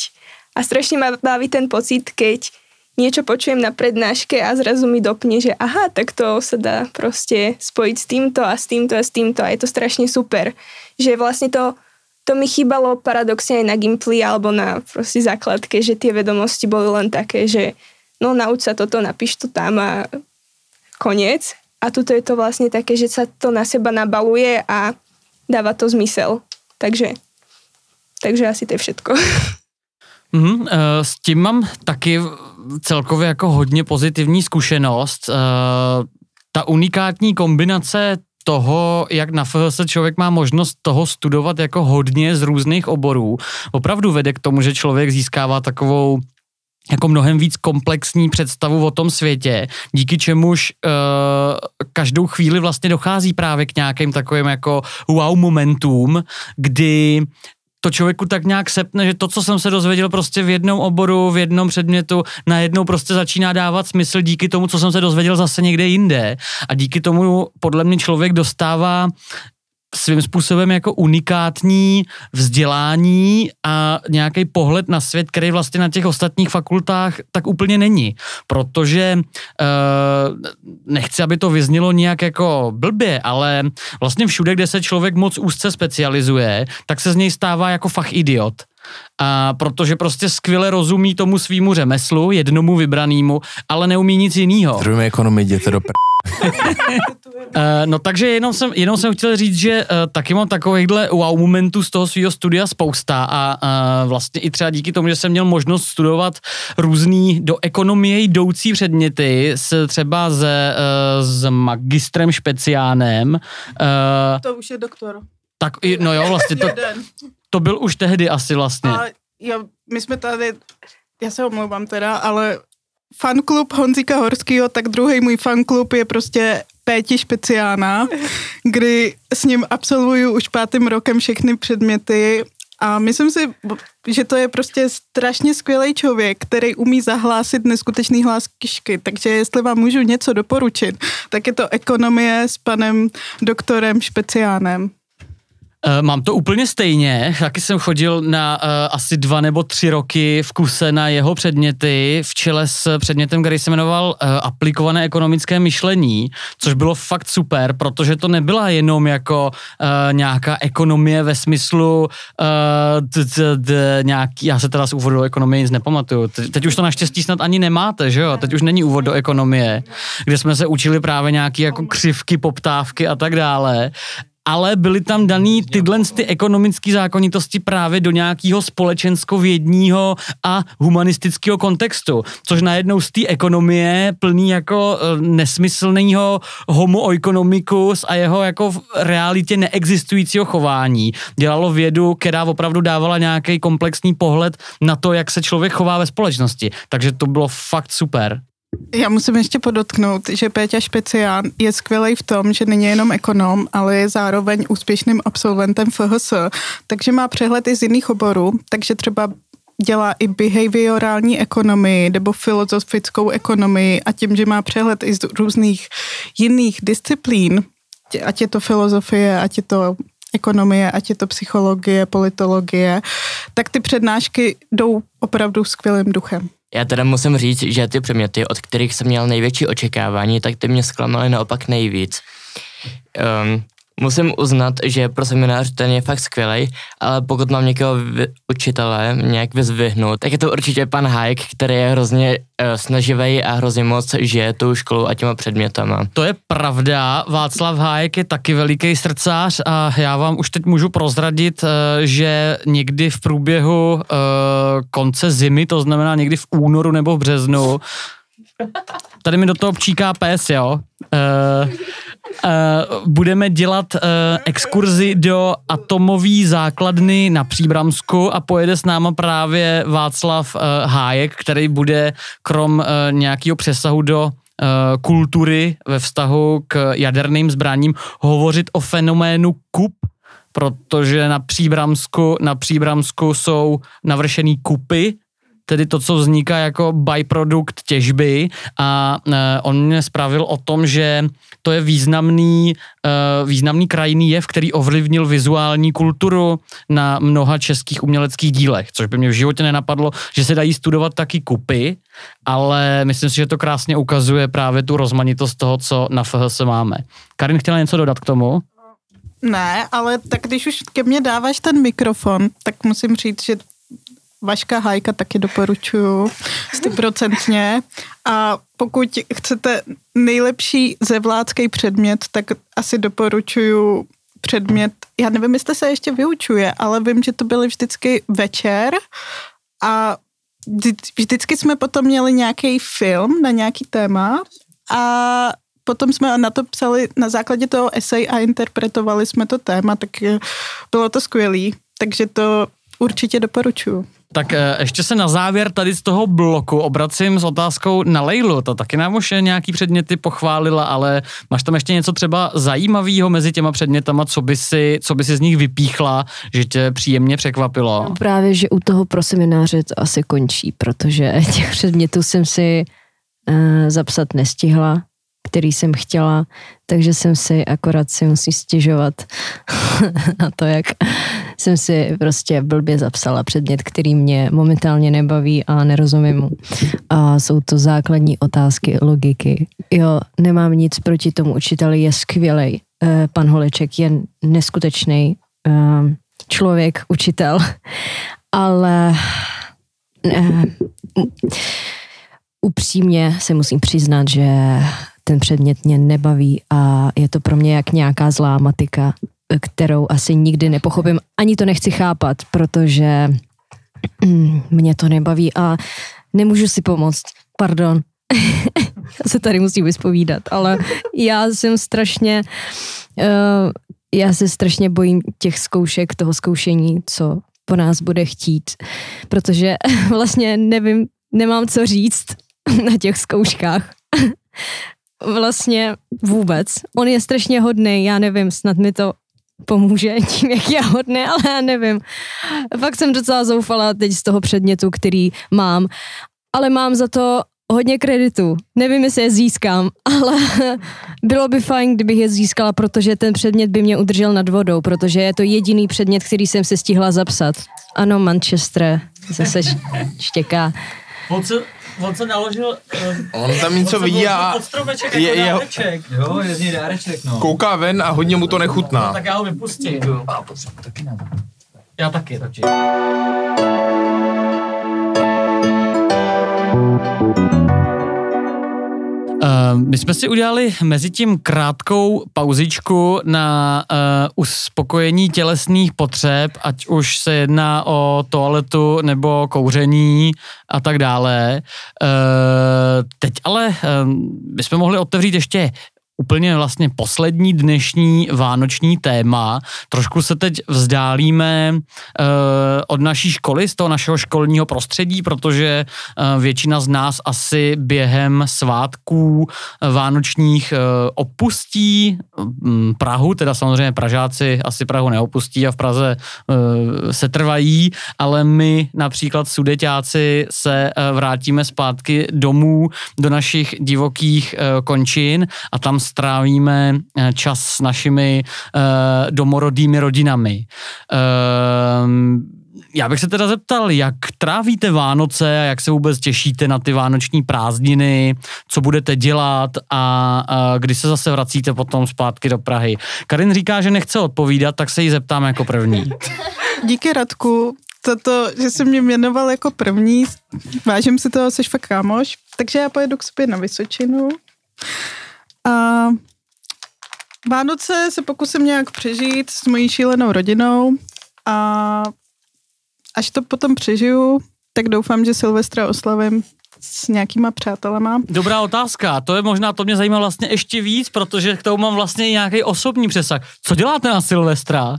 A strašne ma baví ten pocit, keď niečo počujem na prednáške a zrazu mi dopne, že aha, tak to sa dá proste spojiť s týmto a s týmto a s týmto a je to strašne super že vlastne to, to mi chýbalo paradoxne aj na Gimply alebo na proste základke, že tie vedomosti boli len také, že no nauč sa toto, napíš to tam a koniec. A tuto je to vlastne také, že sa to na seba nabaluje a dáva to zmysel. Takže, takže asi to je všetko. Mm, s tím mám taky celkově jako hodně pozitivní zkušenost. Ta unikátní kombinace toho, jak na FHS člověk má možnost toho studovat jako hodně z různých oborů, opravdu vede k tomu, že člověk získává takovou jako mnohem víc komplexní představu o tom světě, díky čemuž uh, každou chvíli vlastně dochází právě k nějakým takovým jako wow momentům, kdy to člověku tak nějak sepne, že to, co jsem se dozvěděl prostě v jednom oboru, v jednom předmětu, najednou prostě začíná dávat smysl díky tomu, co jsem se dozvěděl zase někde jinde. A díky tomu podle mě člověk dostává svým způsobem jako unikátní vzdělání a nějaký pohled na svět, který vlastně na těch ostatních fakultách tak úplně není. Protože uh, nechci, aby to vyznělo nějak jako blbě, ale vlastně všude, kde se člověk moc úzce specializuje, tak se z něj stává jako fach idiot. A protože prostě skvěle rozumí tomu svýmu řemeslu, jednomu vybranému, ale neumí nic jiného. Zdrojíme ekonomii, jděte do pr... Uh, no takže jenom jsem, jenom jsem chtěl říct, že uh, taky mám takovýchhle wow momentů z toho svého studia spousta a uh, vlastně i třeba díky tomu, že jsem měl možnost studovat různý do ekonomie jdoucí předměty s třeba ze, uh, s magistrem špeciánem. Uh, To už je doktor. tak, i- no jo, vlastně to. To byl už tehdy asi vlastně. A jo, my jsme tady, já se omlouvám teda, ale fanklub Honzíka Horskýho, tak druhý můj fanklub je prostě Péti Špeciána, kdy s ním absolvuju už pátým rokem všechny předměty a myslím si, že to je prostě strašně skvělý člověk, který umí zahlásit neskutečný hlas kyšky. Takže jestli vám můžu něco doporučit, tak je to ekonomie s panem doktorem Špeciánem. Uh, mám to úplně stejně, taky jsem chodil na uh, asi dva nebo tři roky v kuse na jeho předměty, v čele s předmětem, který se jmenoval uh, aplikované ekonomické myšlení, což bylo fakt super, protože to nebyla jenom jako uh, nějaká ekonomie ve smyslu uh, nějaký, já se teda z úvodu do ekonomie nic nepamatuju, Te- teď už to naštěstí snad ani nemáte, že jo, teď už není úvod do ekonomie, kde jsme se učili právě nějaký jako křivky, poptávky a tak dále ale byly tam daný tyhle ty ekonomické zákonitosti právě do nějakého společensko-vědního a humanistického kontextu, což najednou z té ekonomie plný jako eh, nesmyslného homo economicus a jeho jako v realitě neexistujícího chování dělalo vědu, která opravdu dávala nějaký komplexní pohled na to, jak se člověk chová ve společnosti. Takže to bylo fakt super. Já musím ještě podotknout, že Péťa Špecián je skvělý v tom, že není jenom ekonom, ale je zároveň úspěšným absolventem FHS, takže má přehled i z jiných oborů, takže třeba dělá i behaviorální ekonomii nebo filozofickou ekonomii a tím, že má přehled i z různých jiných disciplín, ať je to filozofie, ať je to ekonomie, ať je to psychologie, politologie, tak ty přednášky jdou opravdu skvělým duchem. Já teda musím říct, že ty předměty, od kterých jsem měl největší očekávání, tak ty mě zklamaly naopak nejvíc. Um, musím uznat, že pro seminář ten je fakt skvělý, ale pokud mám někoho vy, učitele nějak vyzvihnout, tak je to určitě pan Hayek, který je hrozně uh, snaživý a hrozně moc žije tou školou a těma předmětama. To je pravda, Václav Hájek je taky veliký srdcář a já vám už teď můžu prozradit, eh, že někdy v průběhu eh, konce zimy, to znamená někdy v únoru nebo v březnu, tady mi do toho pčíká pes, jo, eh, eh, budeme dělat eh, exkurzi do atomové základny na Příbramsku a pojede s náma právě Václav eh, Hájek, který bude krom eh, nějakého přesahu do kultury ve vztahu k jaderným zbraním hovořit o fenoménu kup, protože na Příbramsku, na Příbramsku jsou navršený kupy, tedy to, co vzniká jako byprodukt těžby a e, on mě spravil o tom, že to je významný, e, významný krajinný jev, který ovlivnil vizuální kulturu na mnoha českých uměleckých dílech, což by mě v životě nenapadlo, že se dají studovat taky kupy, ale myslím si, že to krásně ukazuje právě tu rozmanitost toho, co na FHS máme. Karin chtěla něco dodat k tomu? Ne, ale tak když už ke mně dáváš ten mikrofon, tak musím říct, že Vaška Hajka taky doporučuju stoprocentně a pokud chcete nejlepší zevládský předmět, tak asi doporučuju předmět, já nevím, jestli se ještě vyučuje, ale vím, že to byly vždycky večer a vždy- vždycky jsme potom měli nějaký film na nějaký téma a potom jsme na to psali na základě toho esej a interpretovali jsme to téma, tak bylo to skvělý. Takže to určitě doporučuju. Tak eh, ještě se na závěr tady z toho bloku obracím s otázkou na Lejlu. To taky nám už nějaký předměty pochválila, ale máš tam ještě něco třeba zajímavého mezi těma předmětama, co by si, co by si z nich vypíchla, že tě příjemně překvapilo? No právě, že u toho pro semináře to asi končí, protože těch předmětů jsem si uh, zapsat nestihla, který jsem chtěla, takže jsem si akorát si musí stěžovat na to, jak jsem si prostě blbě zapsala předmět, který mě momentálně nebaví a nerozumím mu. A jsou to základní otázky logiky. Jo, nemám nic proti tomu učiteli, je skvělej. Eh, pan Holeček je neskutečný eh, člověk, učitel, ale eh, upřímně se musím přiznat, že ten předmět mě nebaví a je to pro mě jak nějaká zlá matika, kterou asi nikdy nepochopím. Ani to nechci chápat, protože mm, mě to nebaví a nemůžu si pomoct. Pardon. já se tady musím vyspovídat, ale já jsem strašně, uh, já se strašně bojím těch zkoušek, toho zkoušení, co po nás bude chtít, protože vlastně nevím, nemám co říct na těch zkouškách vlastně vůbec. On je strašně hodný, já nevím, snad mi to pomůže tím, jak je hodný, ale já nevím. Fakt jsem docela zoufala teď z toho předmětu, který mám, ale mám za to hodně kreditu. Nevím, jestli je získám, ale bylo by fajn, kdybych je získala, protože ten předmět by mě udržel nad vodou, protože je to jediný předmět, který jsem se stihla zapsat. Ano, Manchester zase štěká. On se naložil... Uh, On tam něco vidí a pod stromeček je- jako je- dáreček. Jo, je z něj dáreček, no. kouká ven a hodně mu to nechutná. Tak já ho vypustím. Já taky radši. Uh, my jsme si udělali mezi tím krátkou pauzičku na uh, uspokojení tělesných potřeb, ať už se jedná o toaletu nebo kouření a tak dále. Uh, teď ale uh, bychom mohli otevřít ještě úplně vlastně poslední dnešní vánoční téma. Trošku se teď vzdálíme uh, od naší školy, z toho našeho školního prostředí, protože uh, většina z nás asi během svátků uh, vánočních uh, opustí um, Prahu, teda samozřejmě Pražáci asi Prahu neopustí a v Praze uh, se trvají, ale my například sudeťáci se uh, vrátíme zpátky domů do našich divokých uh, končin a tam strávíme eh, čas s našimi uh, domorodými rodinami. Uh, já bych se teda zeptal, jak trávíte Vánoce a jak se vůbec těšíte na ty vánoční prázdniny, co budete dělat a, a kdy se zase vracíte potom zpátky do Prahy. Karin říká, že nechce odpovídat, tak se jí zeptám jako první. Díky Radku, za to, že jsi mě jmenoval jako první. Vážím si toho, jsi fakt kámoš. Takže já pojedu k sobě na Vysočinu. A Vánoce se pokusím nějak přežít s mojí šílenou rodinou a až to potom přežiju, tak doufám, že Silvestra oslavím s nějakýma přátelema. Dobrá otázka, to je možná, to mě zajímá vlastně ještě víc, protože k tomu mám vlastně nějaký osobní přesah. Co děláte na Silvestra?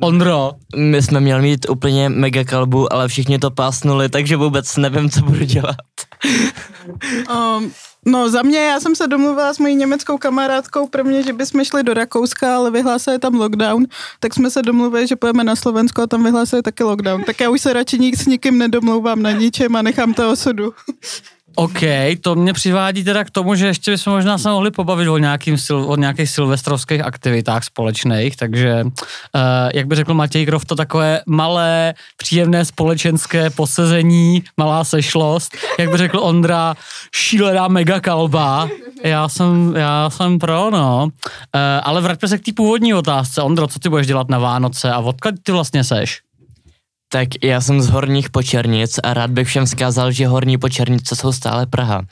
Ondro, My jsme měli mít úplně mega kalbu, ale všichni to pásnuli, takže vůbec nevím, co budu dělat. Um, no za mě, já jsem se domluvila s mojí německou kamarádkou prvně, že bychom šli do Rakouska, ale vyhlásili tam lockdown, tak jsme se domluvili, že pojeme na Slovensko a tam vyhlásili taky lockdown. Tak já už se radši nik s nikým nedomlouvám na ničem a nechám to osudu. OK, to mě přivádí teda k tomu, že ještě bychom možná se mohli pobavit o, nějakým, o nějakých silvestrovských aktivitách společných, takže uh, jak by řekl Matěj Grof, to takové malé, příjemné společenské posezení, malá sešlost, jak by řekl Ondra, šílená mega kalba, já jsem, já jsem pro, no. Uh, ale vraťme se k té původní otázce. Ondro, co ty budeš dělat na Vánoce a odkud ty vlastně seš? Tak já jsem z Horních Počernic a rád bych všem vzkázal, že Horní Počernice jsou stále Praha.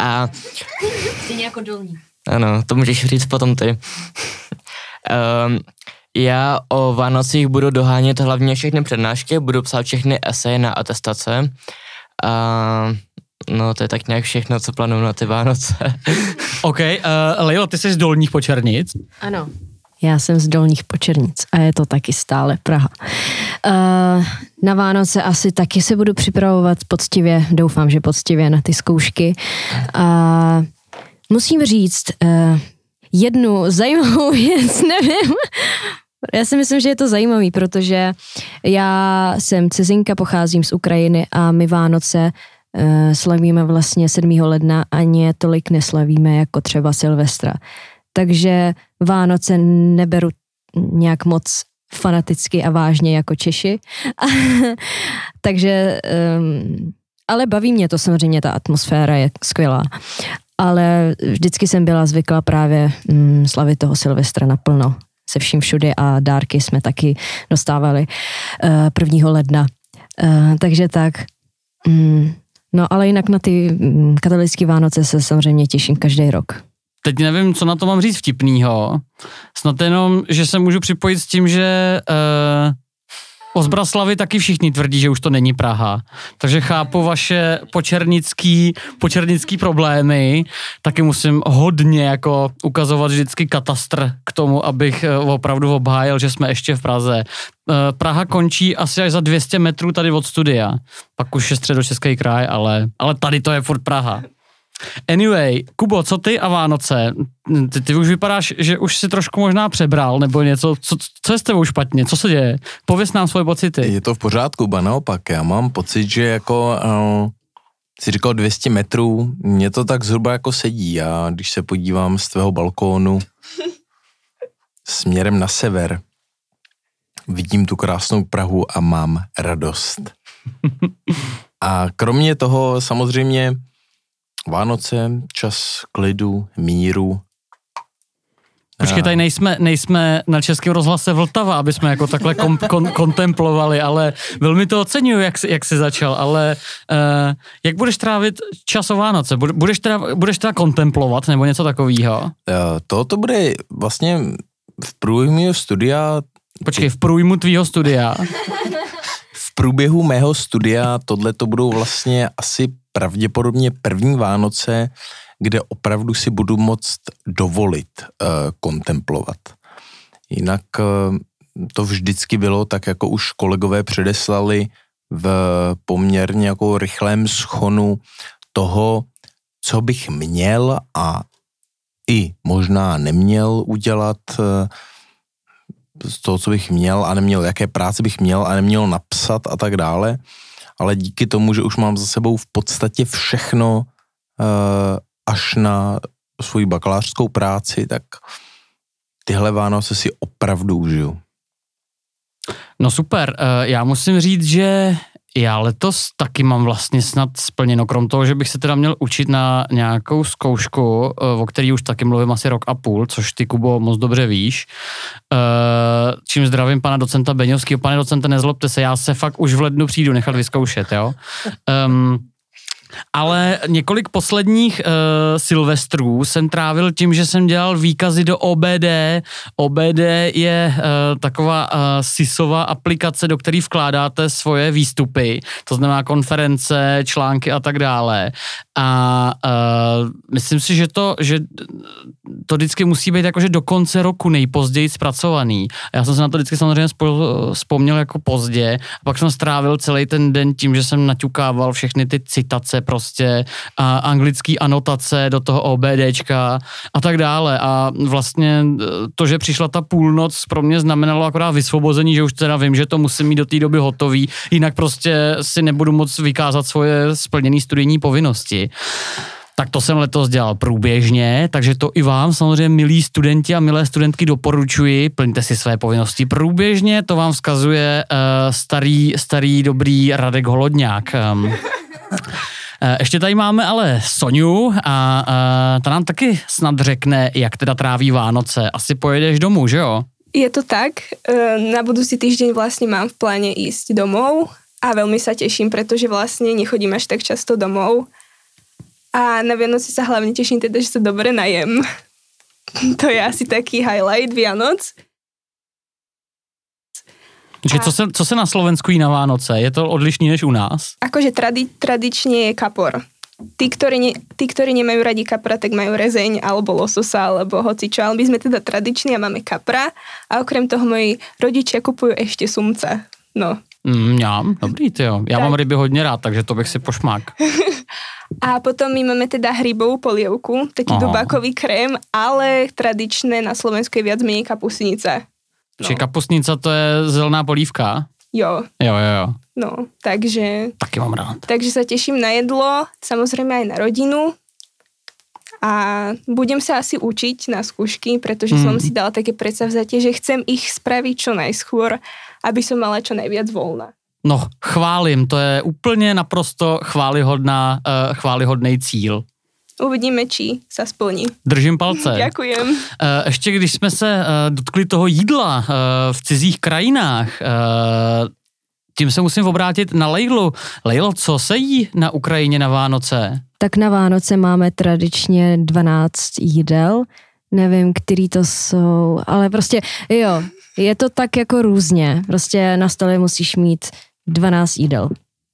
A Stejně jako dolní. ano, to můžeš říct potom ty. um, já o Vánocích budu dohánět hlavně všechny přednášky, budu psát všechny eseje na atestace. A no, to je tak nějak všechno, co plánuju na ty Vánoce. OK, uh, Lejlo, ty jsi z Dolních Počernic. Ano. Já jsem z Dolních Počernic a je to taky stále Praha. Uh, na Vánoce asi taky se budu připravovat poctivě, doufám, že poctivě na ty zkoušky. A musím říct uh, jednu zajímavou věc, nevím. Já si myslím, že je to zajímavý, protože já jsem cizinka, pocházím z Ukrajiny a my Vánoce uh, slavíme vlastně 7. ledna ani je tolik neslavíme jako třeba Silvestra. Takže Vánoce neberu nějak moc fanaticky a vážně jako Češi. Takže, um, ale baví mě to samozřejmě, ta atmosféra je skvělá. Ale vždycky jsem byla zvyklá právě um, slavit toho Silvestra naplno se vším všude a dárky jsme taky dostávali uh, 1. ledna. Uh, takže tak. Um, no ale jinak na ty um, katolické Vánoce se samozřejmě těším každý rok teď nevím, co na to mám říct vtipnýho. Snad jenom, že se můžu připojit s tím, že uh, o Zbraslavi taky všichni tvrdí, že už to není Praha. Takže chápu vaše počernický, počernický problémy. Taky musím hodně jako ukazovat vždycky katastr k tomu, abych eh, opravdu obhájil, že jsme ještě v Praze. Uh, Praha končí asi až za 200 metrů tady od studia. Pak už je středočeský kraj, ale, ale tady to je furt Praha. Anyway, Kubo, co ty a Vánoce? Ty, ty už vypadáš, že už si trošku možná přebral, nebo něco, co, co je s tebou špatně, co se děje? Pověz nám svoje pocity. Je to v pořádku, ba naopak, já mám pocit, že jako, uh, si říkal 200 metrů, mě to tak zhruba jako sedí, já když se podívám z tvého balkónu směrem na sever, vidím tu krásnou Prahu a mám radost. A kromě toho samozřejmě Vánoce, čas klidu, míru. Počkej, tady nejsme, nejsme na Českém rozhlase Vltava, aby jsme jako takhle kom, kon, kontemplovali, ale velmi to oceňuju, jak, jak jsi začal, ale uh, jak budeš trávit čas o Vánoce? Budeš teda, budeš teda kontemplovat nebo něco takového? Uh, to, to bude vlastně v průjmu studia... Počkej, v průjmu tvýho studia? v průběhu mého studia tohle to budou vlastně asi pravděpodobně první Vánoce, kde opravdu si budu moct dovolit uh, kontemplovat. Jinak uh, to vždycky bylo tak, jako už kolegové předeslali v poměrně jako rychlém schonu toho, co bych měl a i možná neměl udělat, uh, z toho, co bych měl a neměl, jaké práce bych měl a neměl napsat a tak dále ale díky tomu, že už mám za sebou v podstatě všechno uh, až na svoji bakalářskou práci, tak tyhle Vánoce si opravdu užiju. No super, uh, já musím říct, že já letos taky mám vlastně snad splněno, krom toho, že bych se teda měl učit na nějakou zkoušku, eh, o který už taky mluvím asi rok a půl, což ty, Kubo, moc dobře víš. Eh, čím zdravím pana docenta Beňovského. Pane docente, nezlobte se, já se fakt už v lednu přijdu nechat vyzkoušet, jo. Um, ale několik posledních uh, silvestrů jsem trávil tím, že jsem dělal výkazy do OBD. OBD je uh, taková uh, SISová aplikace, do které vkládáte svoje výstupy, to znamená konference, články a tak dále. A uh, myslím si, že to, že to vždycky musí být jakože do konce roku nejpozději zpracovaný. Já jsem se na to vždycky samozřejmě vzpomněl jako pozdě. A pak jsem strávil celý ten den tím, že jsem naťukával všechny ty citace prostě a anglický anotace do toho OBDčka a tak dále. A vlastně e, to, že přišla ta půlnoc, pro mě znamenalo akorát vysvobození, že už teda vím, že to musím mít do té doby hotový, jinak prostě si nebudu moc vykázat svoje splněné studijní povinnosti. Tak to jsem letos dělal průběžně, takže to i vám samozřejmě, milí studenti a milé studentky, doporučuji, plňte si své povinnosti průběžně, to vám vzkazuje uh, starý, starý, dobrý Radek Holodňák. Um, ještě tady máme ale Soniu a uh, ta nám taky snad řekne, jak teda tráví Vánoce. Asi pojedeš domů, že jo? Je to tak. Na budúci týždeň vlastne mám v pláne ísť domov a veľmi sa teším, pretože vlastne nechodím až tak často domov a na Vianoci sa hlavne teším teda, že sa dobre najem. to je asi taký highlight Vianoc. Že co se, co se na Slovensku jí na Vánoce? Je to odlišný než u nás? Akože tradi, tradične je kapor. tí, ktorí, ne, tí, ktorí nemajú radi kapra, tak majú rezeň alebo lososa alebo hocičo, ale my sme teda tradiční a máme kapra a okrem toho moji rodičia kupujú ešte sumca. No. Mm, já, dobrý, ty jo. Já Tak. mám ryby hodně rád, takže to bych si pošmák. A potom my máme teda hrybovú polievku, taký Aha. dubákový krém, ale tradičné na Slovensku je viac menej kapusnica. No. Či kapustnica to je zelená polívka? Jo, Jo, jo, jo. no, takže, Taky mám rád. takže sa teším na jedlo, samozrejme aj na rodinu a budem sa asi učiť na skúšky, pretože Mm. som si dala také predsavzatie, že chcem ich spraviť čo najskôr, aby som mala čo najviac voľna. No, chválím, to je úplně naprosto chválihodná, uh, chválihodný cíl. Uvidíme, či sa splní. Držím palce. Ďakujem. Eh, Ještě když jsme se eh, dotkli toho jídla eh, v cizích krajinách, eh, tím se musím obrátit na Lejlu. Lejlo, co se jí na Ukrajině na Vánoce? Tak na Vánoce máme tradičně 12 jídel, nevím, který to jsou, ale prostě jo, je to tak jako různě. Prostě na stole musíš mít 12 jídel,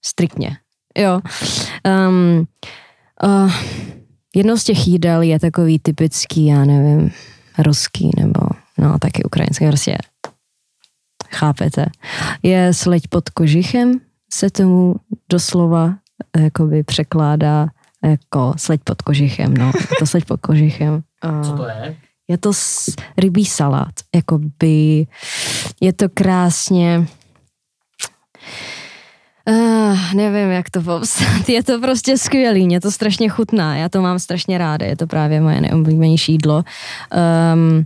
striktně. Jo. Um, uh, jedno z těch jídel je takový typický, já nevím, ruský nebo no taky ukrajinský, prostě chápete. Je sleď pod kožichem, se tomu doslova eh, jakoby překládá jako sleď pod kožichem, no, je to sleď pod kožichem. Uh, je? je to rybí salát, jakoby je to krásně Uh, nevím, jak to popsat. Je to prostě skvělý, mě to strašně chutná, já to mám strašně ráda, je to právě moje nejoblíbenější jídlo. Um,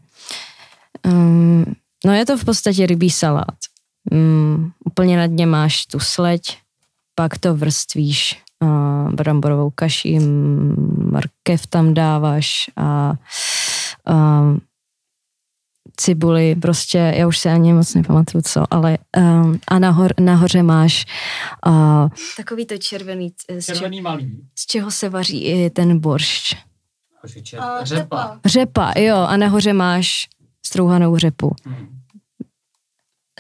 um, no je to v podstatě rybí salát. Um, úplně na dně máš tu sleď, pak to vrstvíš uh, bramborovou kaší, mm, markev tam dáváš a um, cibuli, prostě, já už se ani moc nepamatuju co, ale um, a nahor, nahoře máš uh, takový to červený, z, čeho, malý. z čeho se vaří i ten boršč. Řepa. Řepa, jo, a nahoře máš strouhanou řepu.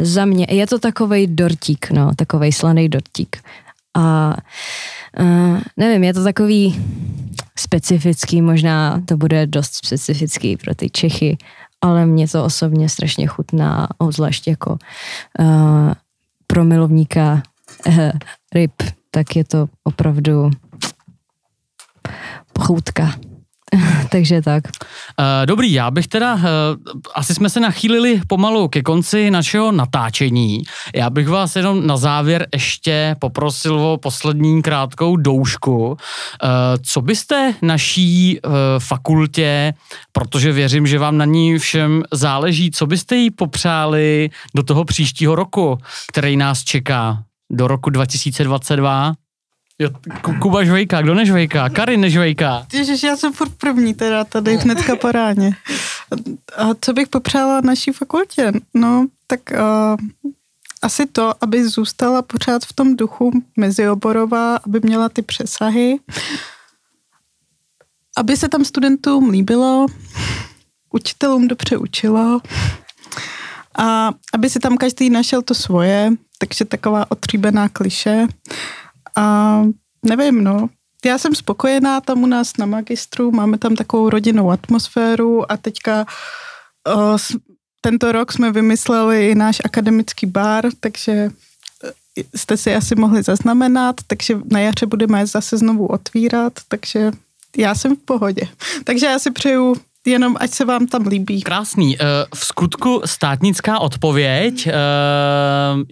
Za mě, je to takovej dortík, no, takovej slaný dortík. A uh, nevím, je to takový specifický, možná to bude dost specifický pro ty Čechy, ale mě to osobně strašně chutná, obzvlášť jako uh, pro milovníka uh, ryb, tak je to opravdu pochoutka. Takže tak. Uh, dobrý, já bych teda, uh, asi jsme se nachýlili pomalu ke konci našeho natáčení. Já bych vás jenom na závěr ještě poprosil o poslední krátkou doušku. Uh, co byste naší fakultě, protože věřím, že vám na ní všem záleží, co byste jí popřáli do toho příštího roku, který nás čeká, do roku 2022? Jo, Ku- Kuba žvejká, kdo nežvejká? Karin nežvejká. Ježiš, já jsem furt první teda tady hnedka po ráně. A co bych popřála naší fakultě? No, tak uh, asi to, aby zůstala pořád v tom duchu mezioborová, aby měla ty přesahy, aby se tam studentům líbilo, učitelům dobře učilo a aby si tam každý našel to svoje, takže taková otříbená kliše. A nevím, no, já jsem spokojená tam u nás na magistru, máme tam takovou rodinnou atmosféru a teďka uh, tento rok jsme vymysleli náš akademický bar, takže eh, jste si asi mohli zaznamenat, takže na jaře budeme zase znovu otvírat, takže já jsem v pohodě. Takže já si přeju jenom, ať se vám tam líbí. Krásný. Eh, V skutku státnická odpověď. Eh,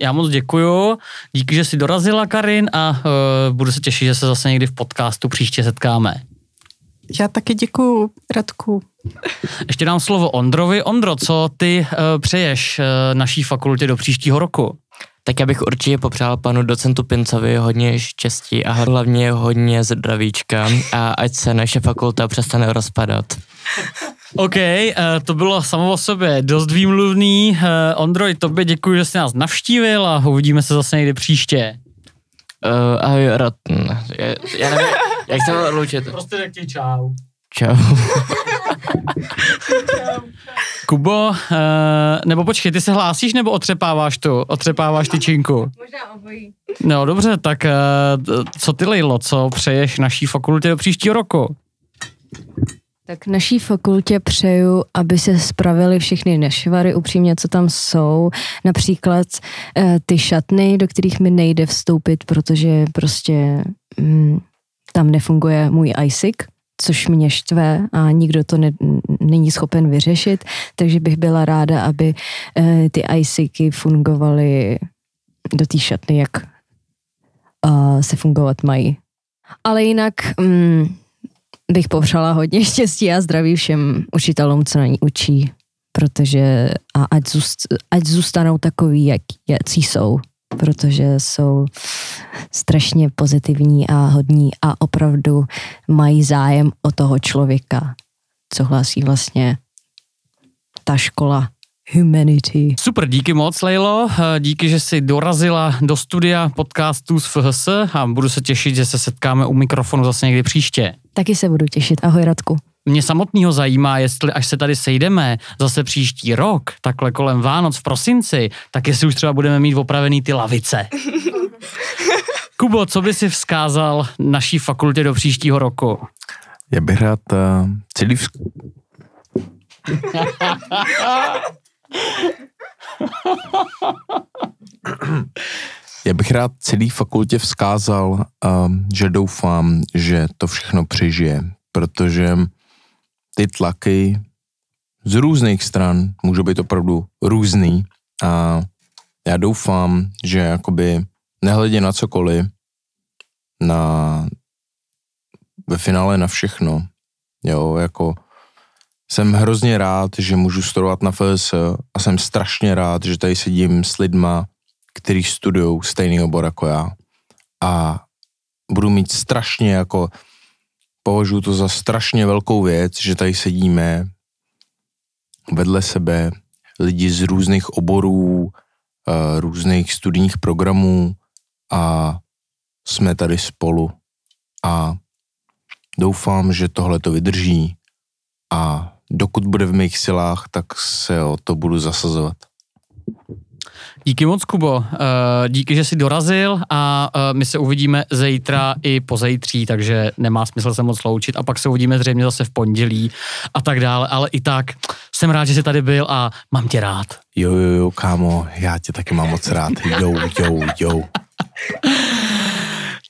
Já moc děkuju. Díky, že jsi dorazila, Karin, a eh, budu se těšit, že se zase někdy v podcastu příště setkáme. Já taky děkuju, Radku. Ještě dám slovo Ondrovi. Ondro, co ty eh, přeješ naší fakultě do příštího roku? Tak já bych určitě popřál panu docentu Pincovi hodně štěstí a hlavně hodně zdravíčka a ať se naše fakulta přestane rozpadat. OK, eh, to bylo samo o sobě dost výmluvný. Eh, Ondro, i tobě děkuji, že jsi nás navštívil a uvidíme se zase někdy příště. Uh, ahoj, Rad... Já, já nevím, jak se mám odloučit. Prostě řekni čau. Čau. Kubo, uh, nebo počkej, ty se hlásíš nebo otřepáváš tu, otřepáváš ty činku? Možná obojí. No dobře, tak uh, co ty Lejlo, co přeješ naší fakultě do příštího roku? Tak naší fakultě přeju, aby se spravili všechny nešvary, upřímně, co tam jsou. Například eh, ty šatny, do kterých mi nejde vstoupit, protože prostě mm, tam nefunguje můj ISIC, což mě štve a nikdo to ne, není schopen vyřešit, takže bych byla ráda, aby eh, ty ISICy fungovaly do té šatny, jak uh, se fungovat mají. Ale jinak mm, bych popřála hodně štěstí a zdraví všem učitelům, co na ní učí, protože a ať, zůst, ať zůstanou takový, jak jací jsou, protože jsou strašně pozitivní a hodní a opravdu mají zájem o toho člověka, co hlásí vlastně ta škola Humanity. Super, díky moc, Lejlo. Eh, Díky, že jsi dorazila do studia podcastů z FHS a budu se těšit, že se setkáme u mikrofonu zase někdy příště. Taky se budu těšit. Ahoj Radku. Mě samotného zajímá, jestli až se tady sejdeme zase příští rok, takhle kolem Vánoc v prosinci, tak jestli už třeba budeme mít opravený ty lavice. Kubo, co by si vzkázal naší fakultě do příštího roku? Já bych rád uh, celý vz... Já bych rád celý fakultě vzkázal, uh, že doufám, že to všechno přežije, protože ty tlaky z různých stran můžou být opravdu různý a já doufám, že jakoby nehledě na cokoliv, na ve finále na všechno, jo, jako jsem hrozně rád, že můžu studovat na FS a jsem strašně rád, že tady sedím s lidma, kteří studují stejný obor jako já. A budu mít strašně jako, považuji to za strašně velkou věc, že tady sedíme vedle sebe lidi z různých oborů, eh, různých studijních programů a jsme tady spolu. A doufám, že tohle to vydrží a dokud bude v mých silách, tak se o to budu zasazovat. Díky moc, Kubo. Eh, Díky, že jsi dorazil a eh, my se uvidíme zítra i pozejtří, takže nemá smysl se moc loučit a pak se uvidíme zřejmě zase v pondělí a tak dále, ale i tak jsem rád, že jsi tady byl a mám tě rád. Jo, jo, jo, kámo, já tě taky mám moc rád. Jo, jo, jo.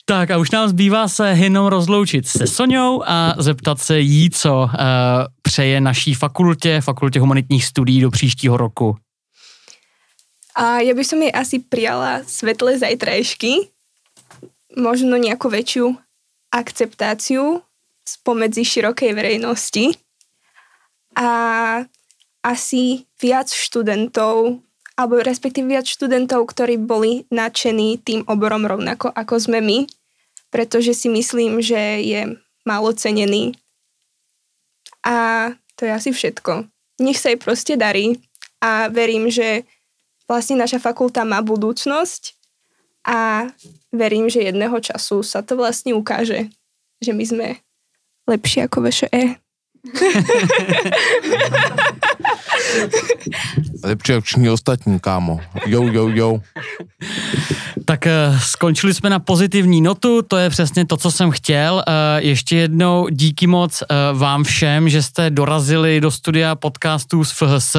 Tak a už nám zbývá se jenom rozloučit se Soňou a zeptat se jí, co uh, přeje naší fakultě, fakultě humanitních studií do příštího roku. A ja by som jej asi prijala svetlé zajtrajšky, možno nejakú väčšiu akceptáciu spomedzi širokej verejnosti a asi viac študentov, alebo respektíve viac študentov, ktorí boli nadšení tým oborom rovnako ako sme my, pretože si myslím, že je málo cenený. A to je asi všetko. Nech sa jej proste darí a verím, že vlastne naša fakulta má budúcnosť a verím, že jedného času sa to vlastne ukáže, že my sme lepší ako VŠE. Lepší jak všichni ostatní, kámo. Jo, jo, jo. Tak eh, skončili jsme na pozitivní notu, to je přesně to, co jsem chtěl. Eh, Ještě jednou díky moc eh, vám všem, že jste dorazili do studia podcastů z FHS.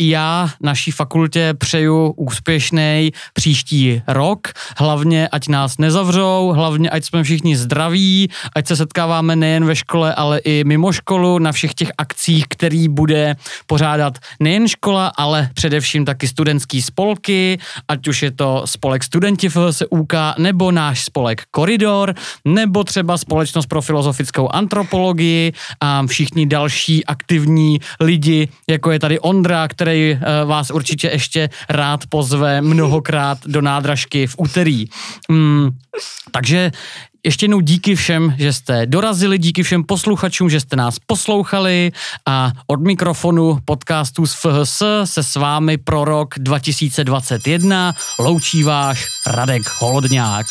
Já naší fakultě přeju úspěšný příští rok, hlavně ať nás nezavřou, hlavně ať jsme všichni zdraví, ať se setkáváme nejen ve škole, ale i mimo školu na všech těch akcích, který bude pořádat nejen škola, ale především taky studentský spolky, ať už je to spolek studenti FHSUK, nebo náš spolek Koridor, nebo třeba společnost pro filozofickou antropologii a všichni další aktivní lidi, jako je tady Ondra, který eh, vás určitě ještě rád pozve mnohokrát do nádražky v úterý. Mm, takže ještě jednou díky všem, že jste dorazili, díky všem posluchačům, že jste nás poslouchali a od mikrofonu podcastu z FHS se s vámi pro rok 2021 loučí váš Radek Holodňák.